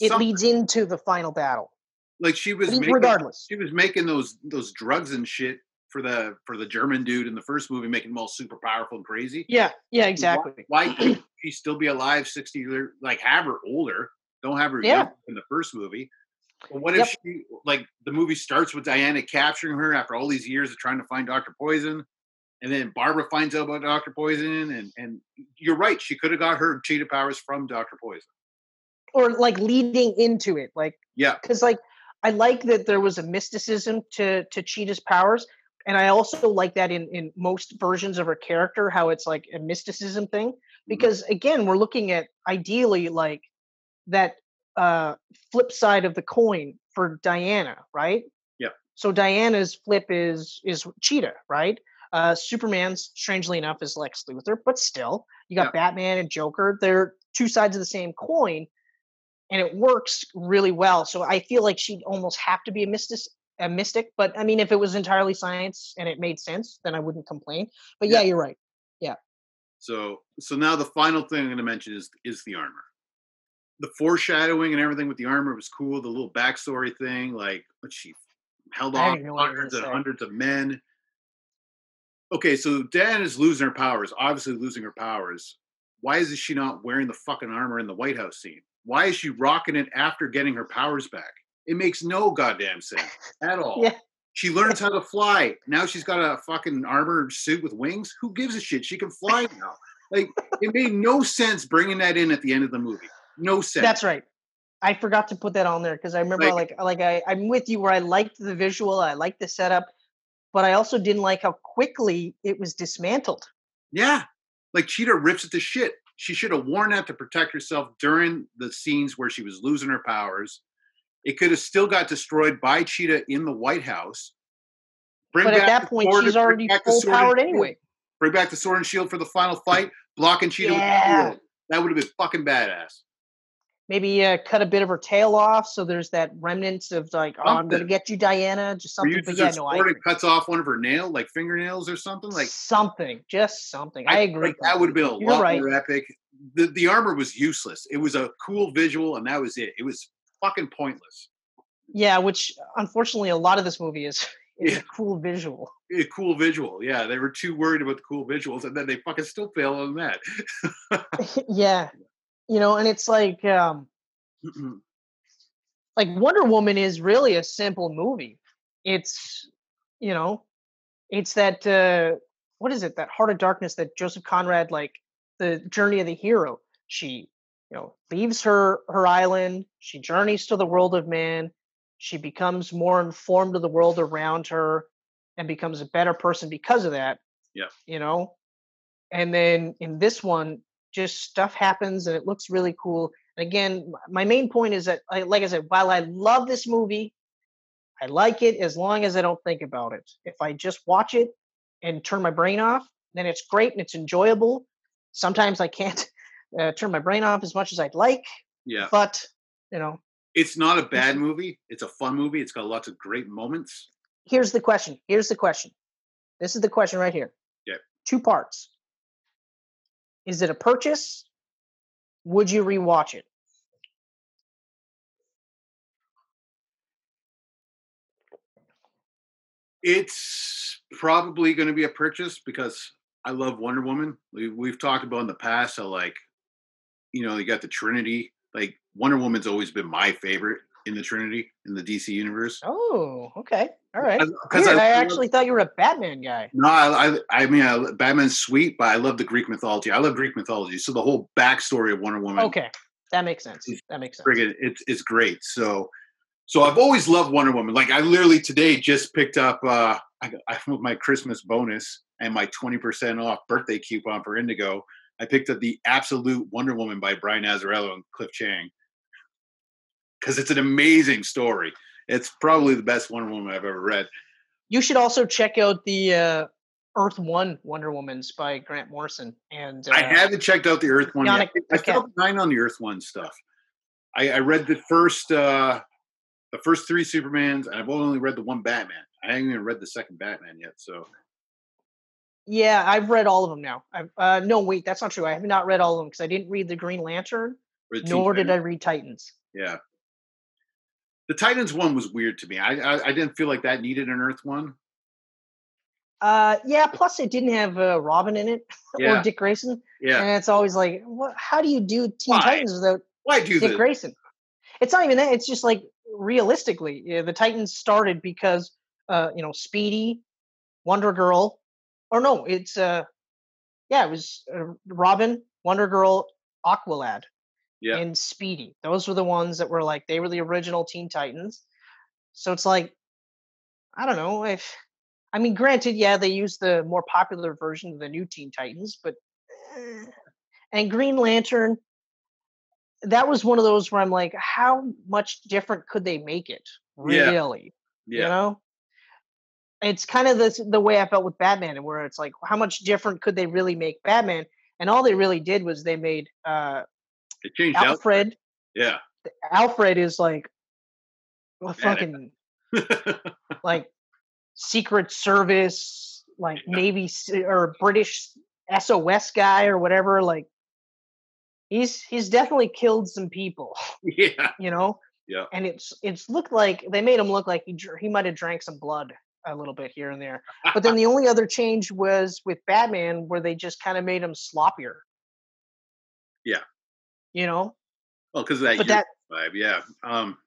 it something. leads into the final battle. Like she was making, regardless. She was making those those drugs and shit for the for the German dude in the first movie, making them all super powerful and crazy. Yeah, yeah, exactly. Why, why (clears throat) can't she still be alive sixty? Like have her older. Don't have her yeah. in the first movie. But what if she like the movie starts with Diana capturing her after all these years of trying to find Doctor Poison, and then Barbara finds out about Doctor Poison, and and you're right, she could have got her cheetah powers from Doctor Poison, or like leading into it, like yeah, because like I like that there was a mysticism to to Cheetah's powers, and I also like that in in most versions of her character, how it's like a mysticism thing. Mm-hmm. Because again, we're looking at ideally like that uh, flip side of the coin for Diana, right? Yeah. So Diana's flip is is Cheetah, right? Uh, Superman's strangely enough is Lex Luthor, but still, you got yeah. Batman and Joker. They're two sides of the same coin, and it works really well. So I feel like she'd almost have to be a mystic, a mystic. But I mean, if it was entirely science and it made sense, then I wouldn't complain. But yeah, yeah you're right. Yeah. So so now the final thing I'm going to mention is is the armor the foreshadowing and everything with the armor was cool. The little backstory thing, like what she held on hundreds and hundreds of men. Okay, so Dan is losing her powers, obviously losing her powers. Why is she not wearing the fucking armor in the White House scene? Why is she rocking it after getting her powers back? It makes no goddamn sense at (laughs) all. yeah. She learns how to fly. Now she's got a fucking armor suit with wings. Who gives a shit? She can fly (laughs) now. Like it made no sense bringing that in at the end of the movie no sense. That's right. I forgot to put that on there because I remember like like, like I, I'm with you where I liked the visual, I liked the setup, but I also didn't like how quickly it was dismantled. Yeah. Like Cheetah rips it to shit. She should have worn that to protect herself during the scenes where she was losing her powers. It could have still got destroyed by Cheetah in the White House. Bring but at that point, she's already full powered anyway. Bring back the sword and shield for the final fight, blocking Cheetah. Yeah. That would have been fucking badass maybe uh, cut a bit of her tail off so there's that remnants of like oh i'm gonna get you diana just something but yeah no I it cuts off one of her nail like fingernails or something like something just something. I, I agree that would have been a You're lot right. more epic. The, the armor was useless. It was a cool visual and that was it. It was fucking pointless. Yeah which unfortunately a lot of this movie is (laughs) is yeah. a cool visual. A cool visual. Yeah they were too worried about the cool visuals and then they fucking still fail on that. (laughs) Yeah you know and it's like um like wonder woman is really a simple movie. It's you know it's that uh what is it? That heart of darkness that joseph conrad like the journey of the hero. She you know leaves her her island. She journeys to the world of man. She becomes more informed of the world around her and becomes a better person because of that yeah. you know? And then in this one just stuff happens and it looks really cool. And again, my main point is that, like I said, while I love this movie, I like it as long as I don't think about it. If I just watch it and turn my brain off, then it's great and it's enjoyable. Sometimes I can't (laughs) uh, turn my brain off as much as I'd like. Yeah. But, you know, it's not a bad movie. It's a fun movie. It's got lots of great moments. Here's the question. Here's the question. This is the question right here. Yeah. Two parts. Is it a purchase? Would you rewatch it? It's probably going to be a purchase because I love Wonder Woman. We, we've talked about in the past how, like, you know, you got the Trinity. Like, Wonder Woman's always been my favorite in the Trinity in the DC universe. Oh, okay, all right. Because I, I, actually thought you were a Batman guy. No, I, I, I mean, I, Batman's sweet, but I love the Greek mythology. I love Greek mythology, so the whole backstory of Wonder Woman. Okay, that makes sense. That makes sense. Friggin', it's it's great. So, so I've always loved Wonder Woman. Like I literally today just picked up uh, I, I my Christmas bonus and my twenty percent off birthday coupon for Indigo. I picked up the Absolute Wonder Woman by Brian Azzarello and Cliff Chiang because it's an amazing story. It's probably the best Wonder Woman I've ever read. You should also check out the uh, Earth One Wonder Woman's by Grant Morrison. And uh, I haven't checked out the Earth One yet. I felt nine on the Earth One stuff. I, I read the first uh the first three Supermans, and I've only read the one Batman. I haven't even read the second Batman yet. So Yeah, I've read all of them now. I've, uh, no, wait, that's not true. I have not read all of them because I didn't read the Green Lantern, the nor did I read Titans. Yeah. The Titans one was weird to me. I, I I didn't feel like that needed an Earth one. Uh, yeah. Plus, it didn't have uh, Robin in it (laughs) Yeah, or Dick Grayson, yeah. and it's always like, what? How do you do Teen Why? Titans without Why do Dick this? Grayson? It's not even that. It's just like realistically, yeah, the Titans started because uh, you know, Speedy, Wonder Girl, or no, it's uh, yeah, it was uh, Robin, Wonder Girl, Aqualad, Yeah. and Speedy. Those were the ones that were like they were the original Teen Titans. So it's like, I don't know if. I mean, granted, yeah, they used the more popular version of the new Teen Titans, but eh. and Green Lantern, that was one of those where I'm like, how much different could they make it? Yeah. Really? Yeah. You know? It's kind of the the way I felt with Batman, and where it's like, how much different could they really make Batman? And all they really did was they made uh, It changed out. Alfred. Yeah. Alfred is like a fucking (laughs) like Secret Service, like Yeah. Navy or British SOS guy or whatever. Like he's he's definitely killed some people, (laughs) yeah. you know. Yeah. And it's it's looked like they made him look like he he might have drank some blood a little bit here and there. But then the only other change was with Batman, where they just kind of made him sloppier. Yeah. You know, well, because that, that vibe. Yeah. Um.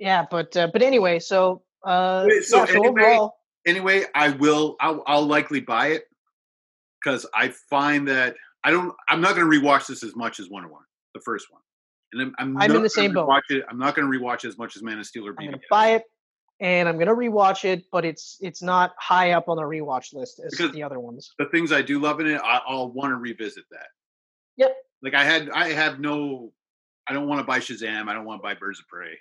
yeah, but uh, but anyway, so uh, Wait, so yeah, so anyway, overall, Anyway, I will. I'll, I'll likely buy it because I find that I don't. I'm not going to rewatch this as much as Wonder Woman, the first one, and I'm. I'm, I'm in the same boat. It. I'm not going to rewatch it as much as Man of Steel or I'm gonna buy it and I'm gonna rewatch it, but it's it's not high up on the rewatch list as Because- the other ones. the things I do love in it, I, I'll want to revisit that. Yep. Like I had, I have no, I don't want to buy Shazam. I don't want to buy Birds of Prey.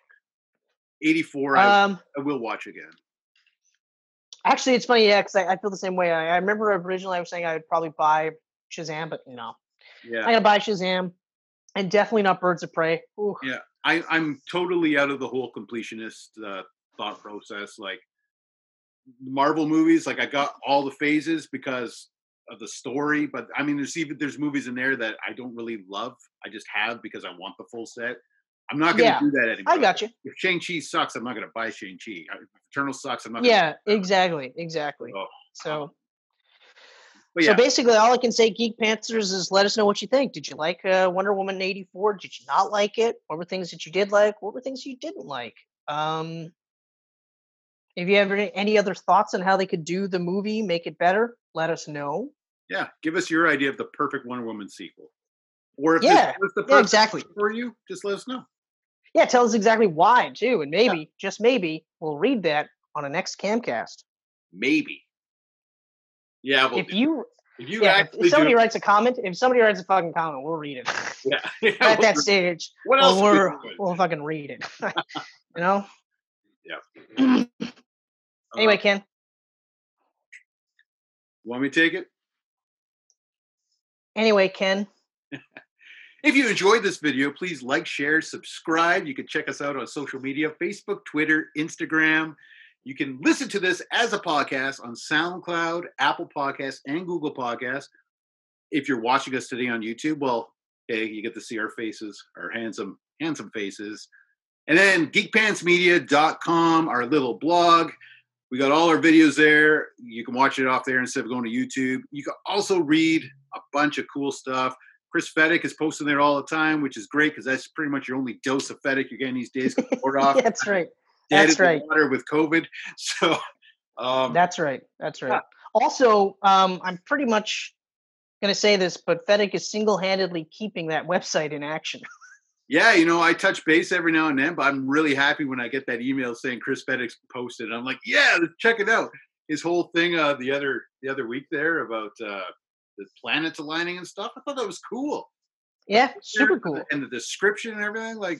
84, I, Um, I will watch again. actually, it's funny, yeah, because I, I feel the same way. I, I remember originally I was saying I would probably buy Shazam, but no, Yeah. I'm gonna buy Shazam, and definitely not Birds of Prey. Ooh, Yeah. I, I'm totally out of the whole completionist uh, thought process. Like Marvel movies, like I got all the phases because of the story, but I mean, there's even there's movies in there that I don't really love. I just have because I want the full set. I'm not going to Yeah, do that anymore. I got you. If Shang Chi sucks, I'm not going to buy Shang Chi. Eternal sucks, I'm not. Gonna Yeah, exactly, exactly. Oh, So, But so basically, all I can say, Geek Pantsers, is let us know what you think. Did you like uh, Wonder Woman '84? Did you not like it? What were things that you did like? What were things you didn't like? Um, if you have any other thoughts on how they could do the movie, make it better, let us know. yeah. Give us your idea of the perfect Wonder Woman sequel, or if Yeah, the yeah, exactly. for you, just let us know. Yeah, tell us exactly why too, and maybe, just maybe, we'll read that on a next Camcast. Maybe. Yeah. Well, if you, if you yeah, if- somebody do, wrise a comment, if somebody writes a fucking comment, we'll read it. yeah. (laughs) (laughs) yeah, At that what- stage, What else? are we we're, we'll fucking read it. (laughs) you know. Yeah. (clears throat) anyway, um, Ken. Want me to take it? Anyway, Ken. (laughs) If you enjoyed this video, please like, share, subscribe. You can check us out on social media Facebook, Twitter, Instagram. You can listen to this as a podcast on SoundCloud, Apple Podcasts, and Google Podcasts. If you're watching us today on YouTube, well, hey, you get to see our faces, our handsome, handsome faces. And then geekpantsmedia.com, our little blog. We got all our videos there. You can watch it off there instead of going to YouTube. You can also read a bunch of cool stuff. Chris Fedek is posting there all the time, which is great because that's pretty much your only dose of Fedek you're getting these days. Off (laughs) That's right. dead That's right. water with COVID. (laughs) So, um, That's right. That's right. Also, um, I'm pretty much going to say this, but Fedek's is single-handedly keeping that website in action. (laughs) yeah, you know, I touch base every now and then, but I'm really happy when I get that email saying Chris Fedek posted. I'm like, yeah, let's check it out. His whole thing uh, the other the other week there about uh, the planets aligning and stuff. I thought that was cool. Yeah, super cool. And the description and everything, like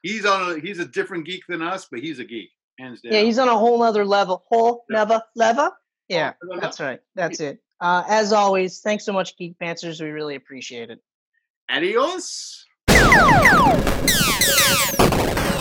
he's on a he's a different geek than us, but he's a geek, hands down. Yeah, he's on a whole other level. Whole (laughs) Yeah. never level. Yeah, that's right. That's it. Uh, as always, thanks so much, Geek Pantsers. We really appreciate it. Adios. ああ!